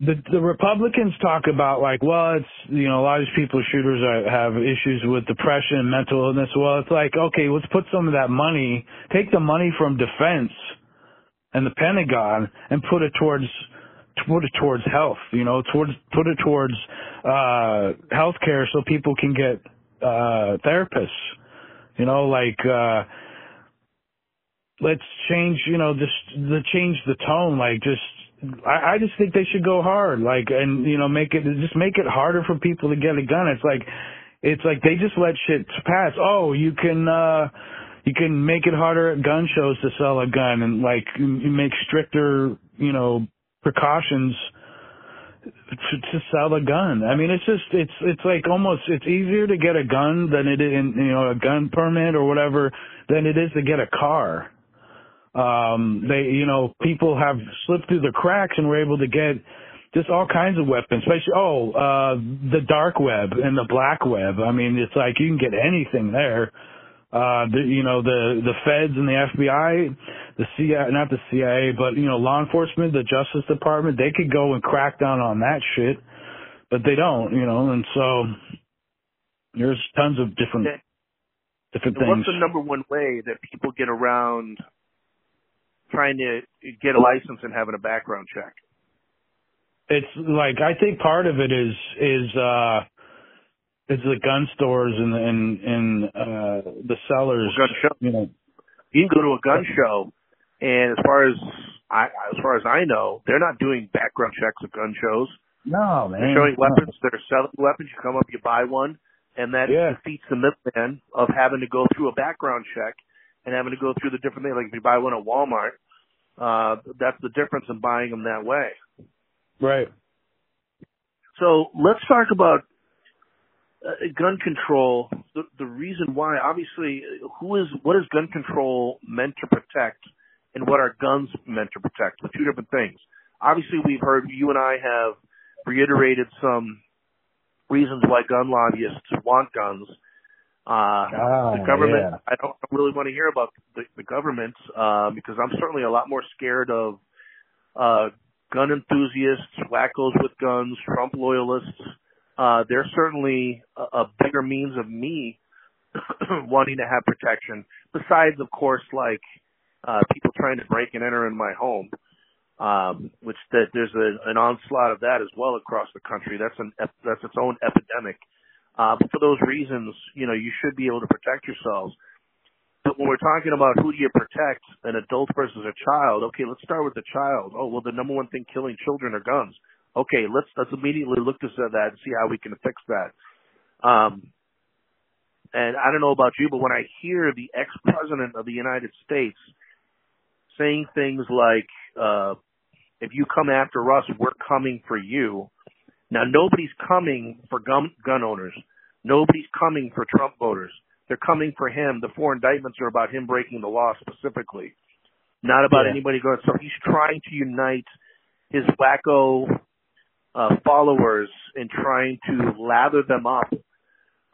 the the Republicans talk about like, well, it's you know a lot of these people shooters are, have issues with depression and mental illness. Well, it's like okay, let's put some of that money, take the money from defense and the Pentagon, and put it towards put it towards health. You know, towards put it towards uh health care so people can get uh therapists. You know, like uh let's change, you know, just the change the tone. Like, just I, I just think they should go hard. Like, and you know, make it just make it harder for people to get a gun. It's like, it's like they just let shit pass. Oh, you can, uh you can make it harder at gun shows to sell a gun, and like make stricter, you know, precautions to, to sell a gun. I mean, it's just it's it's like almost it's easier to get a gun than it is, you know, a gun permit or whatever than it is to get a car um they you know people have slipped through the cracks and were able to get just all kinds of weapons especially oh uh the dark web and the black web. I mean it's like you can get anything there. Uh the you know the the feds and the fbi the cia not the cia but you know law enforcement the justice department they could go and crack down on that shit but they don't you know and so there's tons of different different things What's the number one way that people get around trying to get a license and having a background check? it's like I think part of it is is uh is the gun stores and and and uh the sellers Gun show. you know You can go to a gun show, and as far as I, as far as I know, they're not doing background checks at gun shows. no man They're showing weapons. They're selling weapons. You come up, you buy one. and that Yeah. defeats the middleman of having to go through a background check and having to go through the different things. Like if you buy one at Walmart, uh, that's the difference in buying them that way. Right. So let's talk about uh, gun control. The, the reason why, obviously, who is what is gun control meant to protect, and what are guns meant to protect? The two different things. Obviously, we've heard you and I have reiterated some reasons why gun lobbyists want guns. Uh, the government, yeah. I don't really want to hear about the, the government, uh, because I'm certainly a lot more scared of, uh, gun enthusiasts, wackos with guns, Trump loyalists. Uh, they're certainly a, a bigger means of me wanting to have protection. Besides, of course, like, uh, people trying to break and enter in my home. Um, which that there's a, an onslaught of that as well across the country. That's an, that's its own epidemic. Uh, but for those reasons, you know, you should be able to protect yourselves. But when we're talking about who do you protect, an adult versus a child, okay, let's start with the child. Oh, well, the number one thing killing children are guns. Okay, let's let's immediately look to that and see how we can fix that. Um, and I don't know about you, but when I hear the ex-president of the United States saying things like, uh, "If you come after us, we're coming for you," Now nobody's coming for gun, gun owners. Nobody's coming for Trump voters. They're coming for him. The four indictments are about him breaking the law specifically, not about Yeah. anybody going. So he's trying to unite his wacko uh, followers and trying to lather them up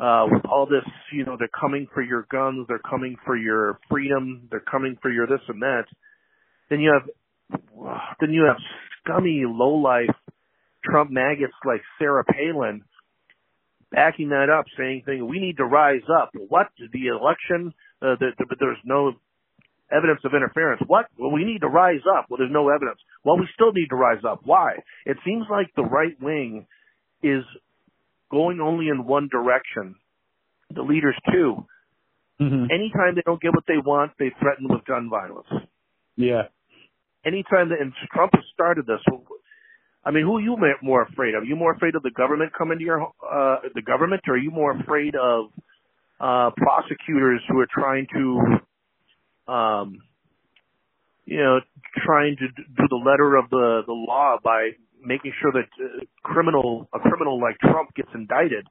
uh, with all this. You know, they're coming for your guns. They're coming for your freedom. They're coming for your this and that. Then you have, then you have scummy low life Trump maggots like Sarah Palin backing that up, saying things, we need to rise up. What? The election, uh, the, the, there's no evidence of interference. What? Well, we need to rise up. Well, there's no evidence. Well, we still need to rise up. Why? It seems like the right wing is going only in one direction. The leaders too. hmm Anytime they don't get what they want, they threaten with gun violence. Yeah. Anytime that, and Trump has started this, I mean, who are you more afraid of? Are you more afraid of the government coming to your, uh, the government, or are you more afraid of, uh, prosecutors who are trying to, um, you know, trying to do the letter of the, the law by making sure that uh, criminal, a criminal like Trump gets indicted.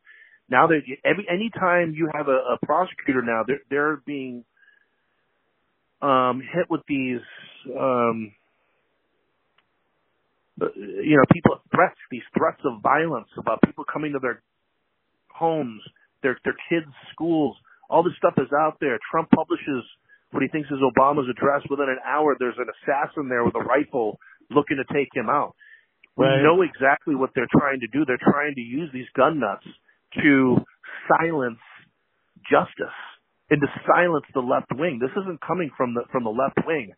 Now that every, anytime you have a, a prosecutor now, they're, they're being, um, hit with these, um, Uh, you know, people threats, these threats of violence about people coming to their homes, their their kids' schools. All this stuff is out there. Trump publishes what he thinks is Obama's address. Within an hour, there's an assassin there with a rifle looking to take him out. Right. We know exactly what they're trying to do. They're trying to use these gun nuts to silence justice and to silence the left wing. This isn't coming from the from the left wing.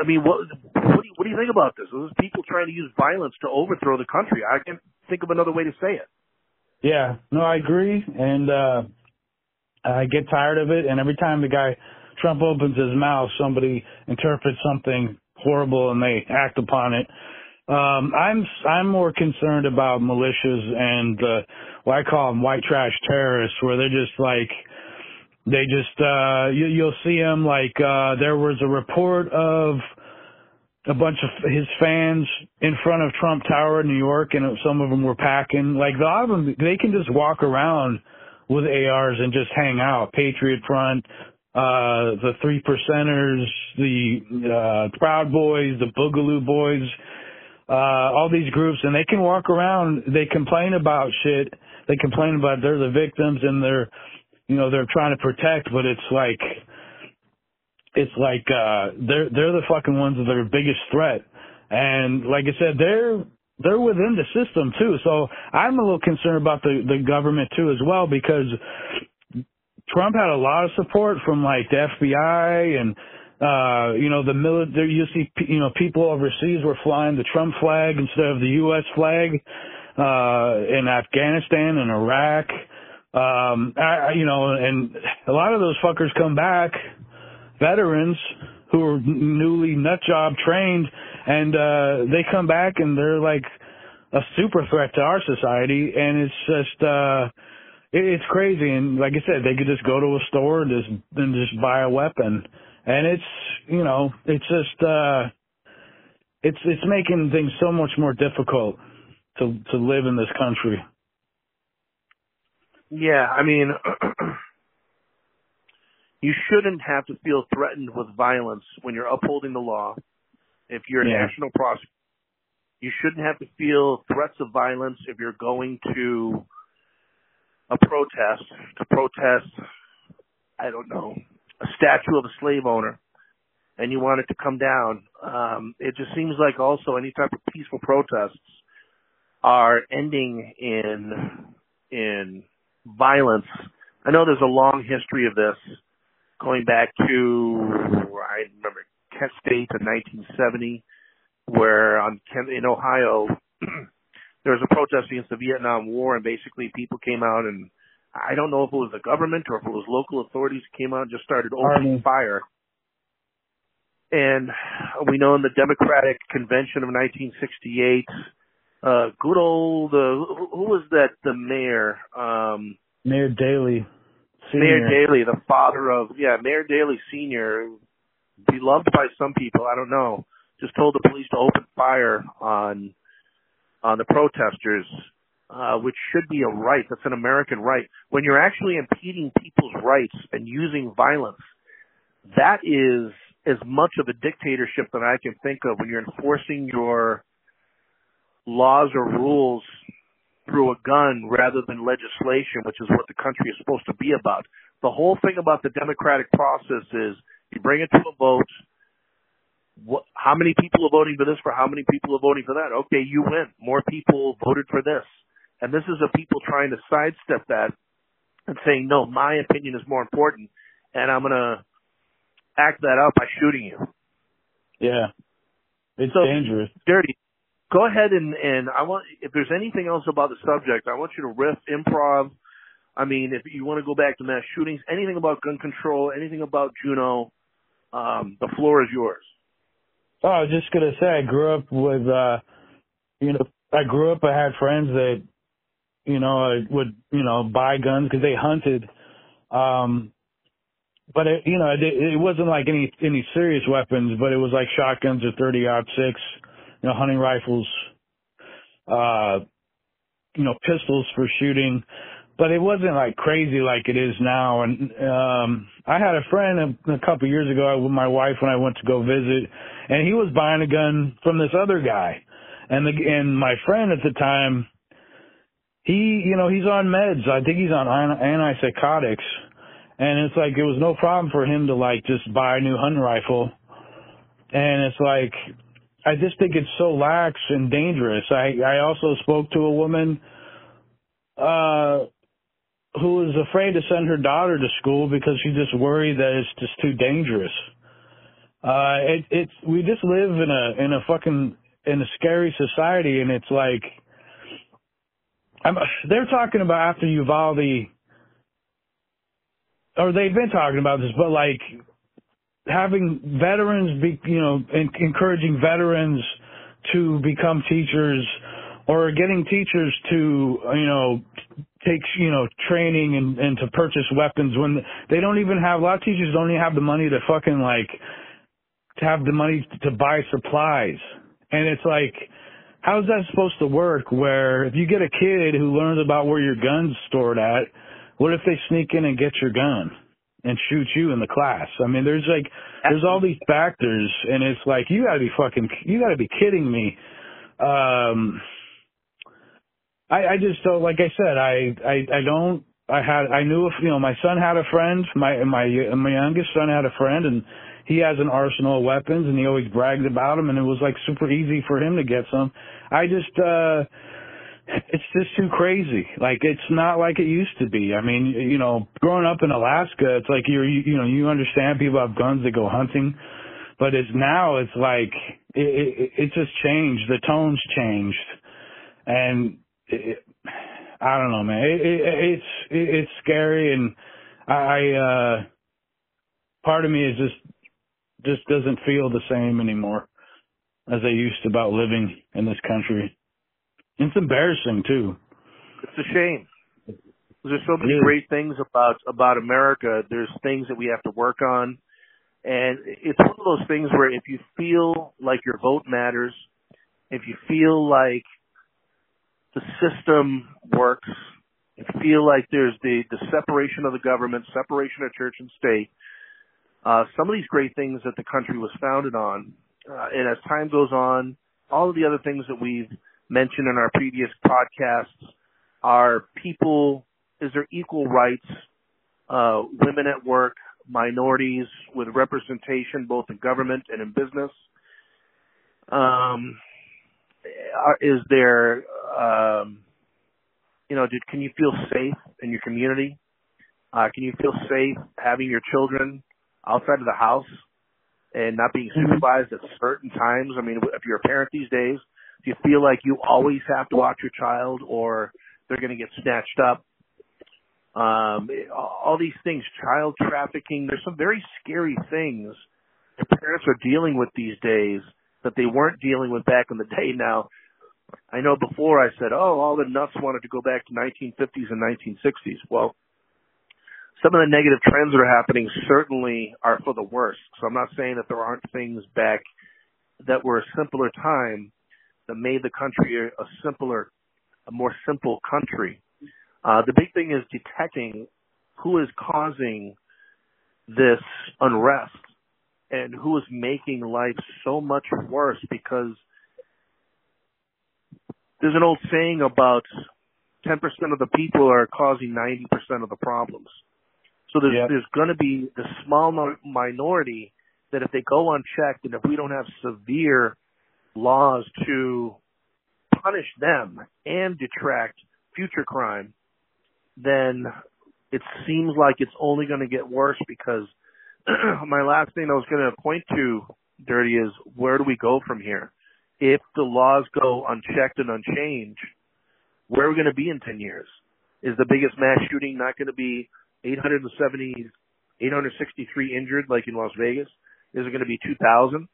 I mean, what what do you, what do you think about this? There's people trying to use violence to overthrow the country. I can't think of another way to say it. Yeah, no, I agree, and uh I get tired of it. And every time the guy Trump opens his mouth, somebody interprets something horrible and they act upon it. Um, I'm I'm more concerned about militias and uh, what I call them white trash terrorists, where they're just like they just uh, you, you'll see them like uh, there was a report of a bunch of his fans in front of Trump Tower in New York, and some of them were packing. Like a of them, they can just walk around with ARs and just hang out. Patriot Front, uh, the Three Percenters, the uh, Proud Boys, the Boogaloo Boys, uh, all these groups, and they can walk around. They complain about shit. They complain about they're the victims and they're, you know, they're trying to protect, but it's like it's like uh they're they're the fucking ones that are biggest threat. And like I said, they're they're within the system too. So I'm a little concerned about the the government too as well because Trump had a lot of support from like the FBI and uh you know the military you see you know people overseas were flying the Trump flag instead of the US flag uh in Afghanistan and Iraq um I, you know and a lot of those fuckers come back veterans who are newly nut job trained and uh they come back and they're like a super threat to our society and it's just uh it's crazy. And like I said, they could just go to a store and just and just buy a weapon, and it's you know it's just uh, it's it's making things so much more difficult to to live in this country. Yeah, I mean, you shouldn't have to feel threatened with violence when you're upholding the law. If you're a national prosecutor, you shouldn't have to feel threats of violence if you're going to a protest to protest, I don't know, a statue of a slave owner and you want it to come down. Um, it just seems like also any type of peaceful protests are ending in in violence. I know there's a long history of this going back to I remember Kent State in 1970, where on Kent in Ohio there was a protest against the Vietnam War, and basically people came out and I don't know if it was the government or if it was local authorities came out and just started opening Army. fire. And we know in the Democratic Convention of 1968, uh, good old, uh, who who was that, the mayor? Um, Mayor Daley, Senior. Mayor. Daley, the father of, yeah, Mayor Daley Sr., beloved by some people, I don't know, just told the police to open fire on, on the protesters, uh, which should be a right. That's an American right. When you're actually impeding people's rights and using violence, that is as much of a dictatorship that I can think of when you're enforcing your laws or rules through a gun rather than legislation, which is what the country is supposed to be about. The whole thing about the democratic process is you bring it to a vote. What, how many people are voting for this? For how many people are voting for that? Okay, you win. More people voted for this, and this is a people trying to sidestep that and saying, no, my opinion is more important, and I'm gonna act that out by shooting you. Yeah, it's So- dangerous. Dirty. Go ahead and and I want if there's anything else about the subject, I want you to riff, improv. I mean, if you want to go back to mass shootings, anything about gun control, anything about Juno, um, the floor is yours. Oh, I was just gonna say I grew up with uh you know I grew up I had friends that you know I would you know buy guns because they hunted um but it you know it, it wasn't like any any serious weapons but it was like shotguns or 30 aught 6 you know hunting rifles uh you know pistols for shooting. But it wasn't like crazy like it is now. And um I had a friend a, a couple years ago with my wife when I went to go visit and he was buying a gun from this other guy. And the and my friend at the time he you know he's on meds. I think he's on an- antipsychotics. And it's like it was no problem for him to like just buy a new hunting rifle. And it's like i just think it's so lax and dangerous. I i also spoke to a woman uh who was afraid to send her daughter to school because she just worried that it's just too dangerous. Uh it it's we just live in a in a fucking in a scary society and it's like I'm, they're talking about after Uvalde or they've been talking about this but like having veterans be you know en- encouraging veterans to become teachers or getting teachers to you know take you know training and and to purchase weapons when they don't even have a lot of teachers don't even have the money to fucking like to have the money to buy supplies and it's like, how's that supposed to work? Where if you get a kid who learns about where your gun's stored at, what if they sneak in and get your gun and shoot you in the class? I mean, there's like, there's all these factors, and it's like you gotta be fucking, you gotta be kidding me. Um, I, I just don't, like I said, I, I, I don't. I had, I knew if you know, my son had a friend. My my my youngest son had a friend, and he has an arsenal of weapons and he always bragged about them and it was like super easy for him to get some. I just uh it's just too crazy. Like it's not like it used to be. I mean, you know, growing up in Alaska, it's like you're you, you know, you understand people have guns that go hunting, but it's now it's like it it, it just changed. The tone's changed. And it, I don't know, man. It, it, it's it, it's scary and I uh part of me is just just doesn't feel the same anymore as I used to about living in this country. It's embarrassing too. It's a shame. There's so many great things about about America. There's things that we have to work on, and it's one of those things where if you feel like your vote matters, if you feel like the system works, if you feel like there's the the separation of the government, separation of church and state, uh, some of these great things that the country was founded on, uh, and as time goes on, all of the other things that we've mentioned in our previous podcasts are people is there equal rights, uh, women at work, minorities with representation both in government and in business. Um, are- is there, um, you know, did, can you feel safe in your community? Uh, can you feel safe having your children outside of the house and not being Mhm. supervised at certain times? I mean, if you're a parent these days, do you feel like you always have to watch your child or they're going to get snatched up? Um, all these things, child trafficking, there's some very scary things that parents are dealing with these days that they weren't dealing with back in the day. Now, I know before I said, oh, all the nuts wanted to go back to 1950s and 1960s. Well, some of the negative trends that are happening certainly are for the worse. So I'm not saying that there aren't things back that were a simpler time that made the country a, simpler, a more simple country. Uh, the big thing is detecting who is causing this unrest and who is making life so much worse because there's an old saying about 10% of the people are causing 90% of the problems. So there's, Yeah. there's going to be the small minority that if they go unchecked and if we don't have severe laws to punish them and detract future crime, then it seems like it's only going to get worse because my last thing I was going to point to, Dirty, is where do we go from here? If the laws go unchecked and unchanged, where are we going to be in 10 years? Is the biggest mass shooting not going to be 870, 863 injured like in Las Vegas? Is it going to be 2,000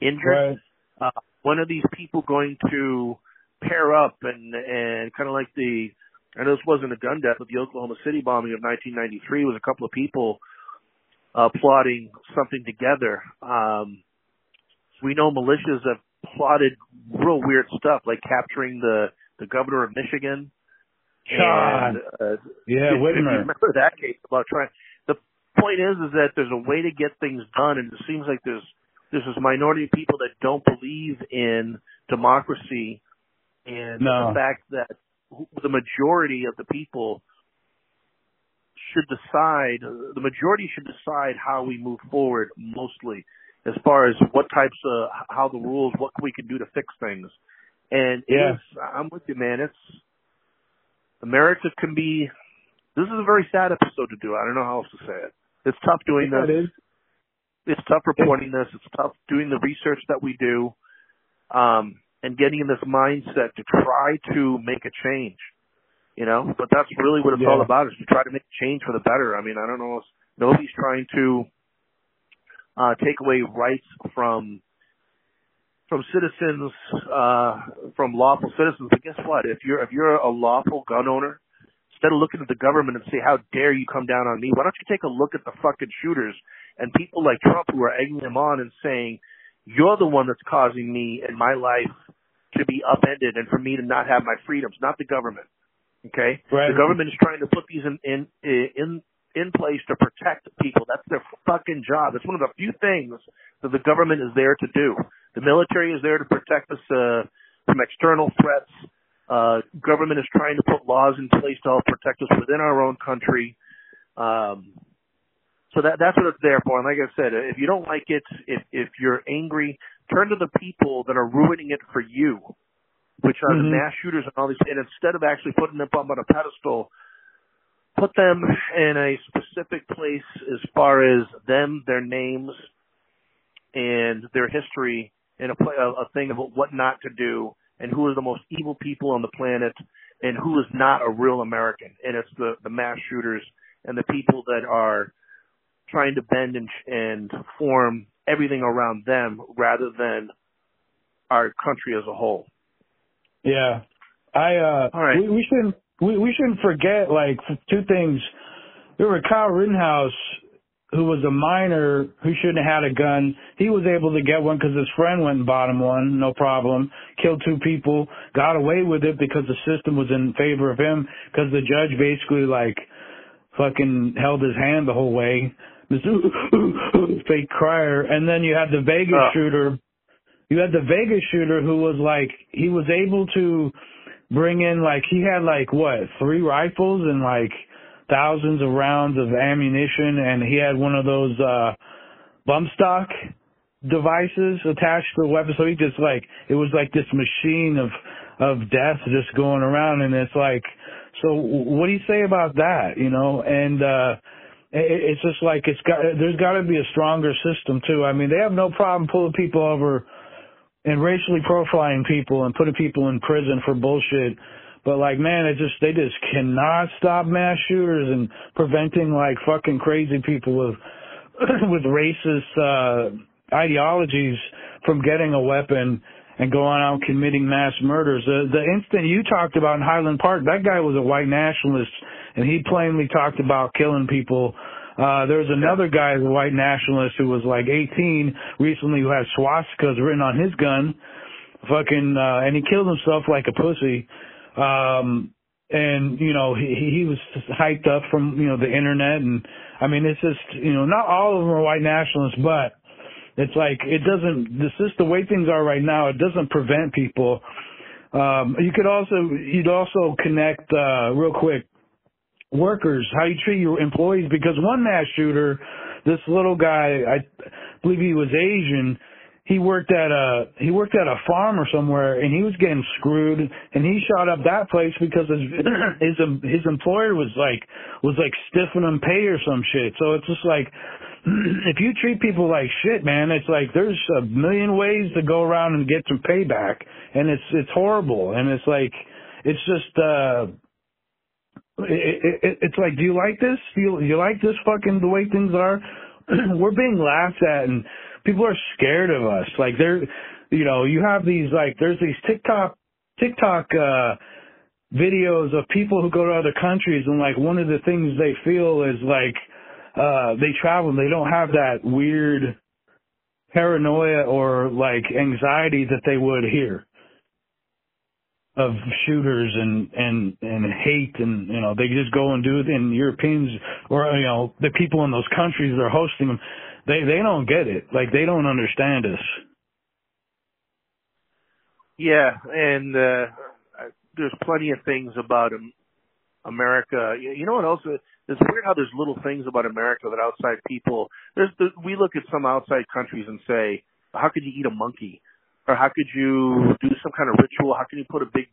injured? Right. Uh, when are these people going to pair up and and kind of like the I know this wasn't a gun death, but the Oklahoma City bombing of 1993 was a couple of people uh, plotting something together. Um, we know militias have plotted real weird stuff, like capturing the the governor of Michigan. God. And, uh, Yeah, if- if you remember that case about trying. The point is, is that there's a way to get things done, and it seems like there's there's is minority people that don't believe in democracy and No. the fact that the majority of the people should decide. The majority should decide how we move forward, mostly as far as what types of how the rules, what we can do to fix things. And Yeah. I'm with you, man. It's America can be. This is a very sad episode to do. I don't know how else to say it. It's tough doing this. It is. Tough reporting this. It's tough doing the research that we do, um, and getting in this mindset to try to make a change. You know, but that's really what it's all about is to try to make change for the better. I mean, I don't know. if Nobody's trying to uh, take away rights from from citizens, uh, from lawful citizens. But guess what? If you're if you're a lawful gun owner, instead of looking at the government and say, "How dare you come down on me?" Why don't you take a look at the fucking shooters and people like Trump who are egging them on and saying, "You're the one that's causing me and my life to be upended and for me to not have my freedoms, not the government." Okay, Right. the government is trying to put these in in in in place to protect people. That's their fucking job. It's one of the few things that the government is there to do. The military is there to protect us uh, from external threats. Uh, government is trying to put laws in place to help protect us within our own country. Um, so that that's what it's there for. And like I said, if you don't like it, if if you're angry, turn to the people that are ruining it for you, which are the Mhm. mass shooters and all these. And instead of actually putting them up on a pedestal, put them in a specific place as far as them, their names, and their history, and a, a thing about what not to do, and who are the most evil people on the planet, and who is not a real American. And it's the the mass shooters and the people that are trying to bend and and form everything around them rather than our country as a whole. Yeah. I uh All right. we, we shouldn't we we shouldn't forget like two things. There were Kyle Rittenhouse, who was a minor who shouldn't have had a gun. He was able to get one because his friend went and bought him one, no problem. Killed two people, got away with it because the system was in favor of him. Because the judge basically like fucking held his hand the whole way. This fake crier, and then you had the Vegas Oh. shooter. You had the Vegas shooter who was like he was able to bring in like he had like what three rifles and like thousands of rounds of ammunition and he had one of those uh bump stock devices attached to the weapon so he just like it was like this machine of of death just going around and it's like so what do you say about that you know and uh it's just like it's got there's got to be a stronger system too i mean they have no problem pulling people over and racially profiling people and putting people in prison for bullshit. But like, man, it just they just cannot stop mass shooters and preventing like fucking crazy people with with racist uh ideologies from getting a weapon and going out committing mass murders. The the instant you talked about in Highland Park, that guy was a white nationalist and he plainly talked about killing people uh, there was another guy, a white nationalist, who was like 18 recently, who had swastikas written on his gun, fucking, uh, and he killed himself like a pussy. Um, and you know, he he was hyped up from you know the internet, and I mean, it's just you know, not all of them are white nationalists, but it's like it doesn't. This is the way things are right now. It doesn't prevent people. Um, you could also you'd also connect uh, real quick workers, how you treat your employees, because one mass shooter, this little guy, I believe he was Asian, he worked at a he worked at a farm or somewhere and he was getting screwed and he shot up that place because his his his employer was like was like stiffing him pay or some shit. So it's just like if you treat people like shit, man, it's like there's a million ways to go around and get some payback and it's it's horrible and it's like it's just uh it, it, it's like, do you like this? Do you, you like this fucking the way things are? We're being laughed at, and people are scared of us. Like they're, you know, you have these like there's these TikTok TikTok uh videos of people who go to other countries, and like one of the things they feel is like uh they travel and they don't have that weird paranoia or like anxiety that they would here of shooters and and and hate and you know they just go and do it and Europeans or you know the people in those countries that are hosting them they they don't get it like they don't understand us Yeah, and uh there's plenty of things about America. You know what else? It's weird how there's little things about America that outside people. There's the, we look at some outside countries and say, how could you eat a monkey? Or how could you do some kind of ritual? How can you put a big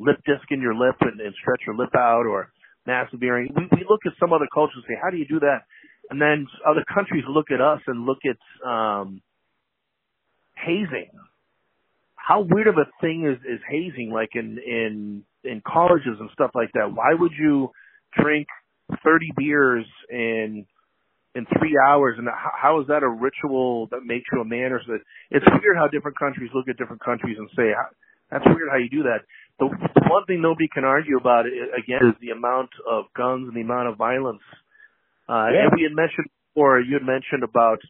lip disc in your lip and, and stretch your lip out or massive earring? We, we look at some other cultures and say, how do you do that? And then other countries look at us and look at um, hazing. How weird of a thing is, is hazing? Like in in in colleges and stuff like that. Why would you drink 30 beers in in three hours, and how, how is that a ritual that makes you a man? Or so? It's weird how different countries look at different countries and say, "That's weird how you do that." The, one thing nobody can argue about again is the amount of guns and the amount of violence. Uh, Yeah. And we had mentioned before, you had mentioned about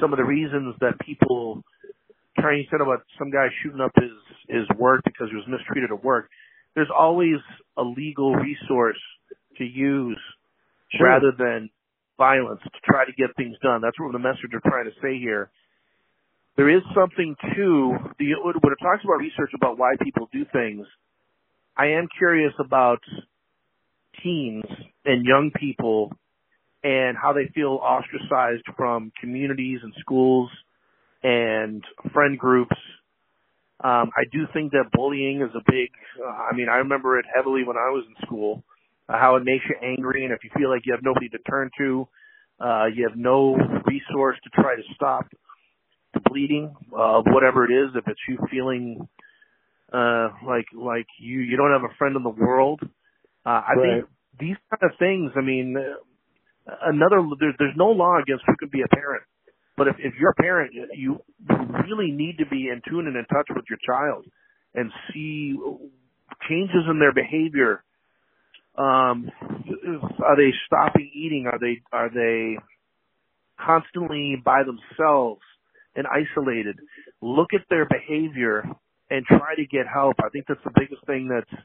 some of the reasons that people. Karen, you said about some guy shooting up his his work because he was mistreated at work. There's always a legal resource to use Sure. rather than violence to try to get things done. That's what the message they're trying to say here. There is something to the when it talks about research about why people do things. I am curious about teens and young people and how they feel ostracized from communities and schools and friend groups. Um, I do think that bullying is a big. Uh, I mean, I remember it heavily when I was in school. Uh, how it makes you angry, and if you feel like you have nobody to turn to, uh, you have no resource to try to stop the bleeding of whatever it is. If it's you feeling uh, like like you you don't have a friend in the world, uh, I Right. think these kind of things. I mean, uh, another there, there's no law against who can be a parent. But if, if you're a parent, you really need to be in tune and in touch with your child and see changes in their behavior Um, are they stopping eating? Are they are they constantly by themselves and isolated? Look at their behavior and try to get help. I think that's the biggest thing that's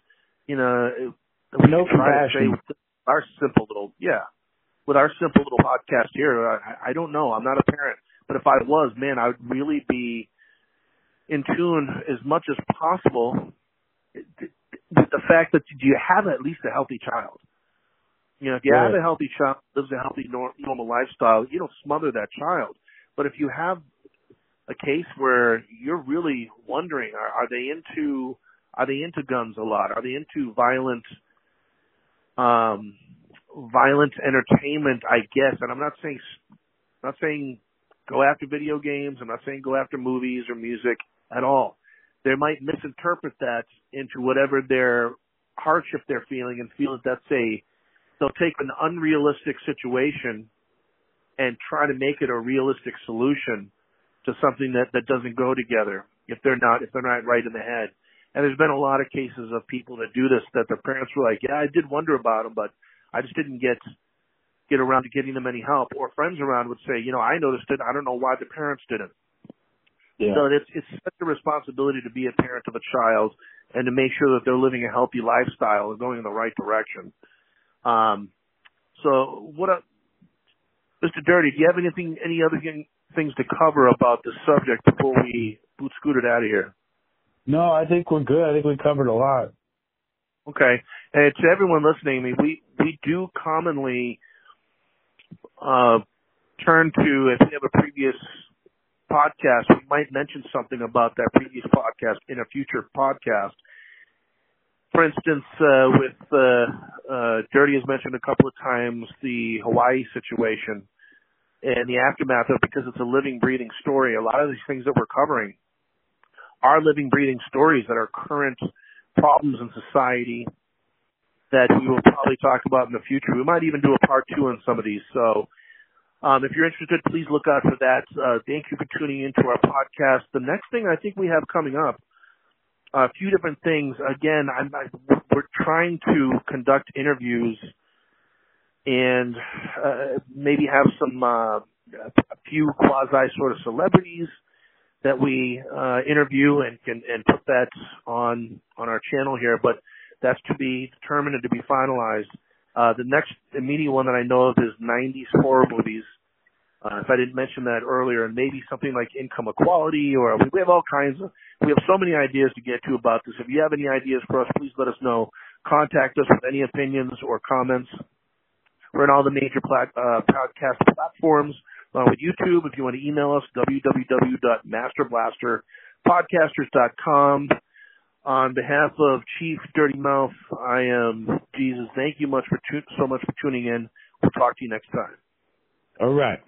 you know we no can try to say compassion. with our simple little yeah with our simple little podcast here. I, I don't know. I'm not a parent, but if I was, man, I would really be in tune as much as possible the fact that you have at least a healthy child. You know, if you have a healthy child lives a healthy nor- normal lifestyle, you don't smother that child. But if you have a case where you're really wondering, are, are they into are they into guns a lot? Are they into violent um violent entertainment, I guess. And I'm not saying not saying go after video games, I'm not saying go after movies or music at all. They might misinterpret that into whatever their hardship they're feeling and feel that that's a they'll take an unrealistic situation and try to make it a realistic solution to something that that doesn't go together if they're not if they're not right in the head. And there's been a lot of cases of people that do this that their parents were like, yeah, I did wonder about them, but I just didn't get get around to getting them any help. Or friends around would say, you know, I noticed it. I don't know why the parents didn't. Yeah. So it's it's such a responsibility to be a parent of a child and to make sure that they're living a healthy lifestyle and going in the right direction. Um, so what, a, Mr. Dirty, do you have anything, any other thing, things to cover about this subject before we boot scooted out of here? No, I think we're good. I think we covered a lot. Okay. And to everyone listening, I mean, we, we do commonly, uh, turn to, if we have a previous podcast, we might mention something about that previous podcast in a future podcast. For instance, uh, with, uh, uh, Dirty has mentioned a couple of times the Hawaii situation and the aftermath of, because it's a living, breathing story. A lot of these things that we're covering are living, breathing stories that are current problems in society that we will probably talk about in the future. We might even do a part two on some of these. So, um, if you're interested, please look out for that. Uh, thank you for tuning into our podcast. The next thing I think we have coming up, a few different things. Again, I'm, I, we're trying to conduct interviews and uh, maybe have some uh, a few quasi sort of celebrities that we uh, interview and can and put that on on our channel here. But that's to be determined and to be finalized. Uh, the next immediate one that I know of is 90s horror movies. Uh, if I didn't mention that earlier, and maybe something like income equality, or we have all kinds of, we have so many ideas to get to about this. If you have any ideas for us, please let us know. Contact us with any opinions or comments. We're on all the major plat, uh, podcast platforms. along with YouTube, if you want to email us, www.masterblasterpodcasters.com. On behalf of Chief Dirty Mouth, I am Jesus. Thank you much for tu- so much for tuning in. We'll talk to you next time. All right.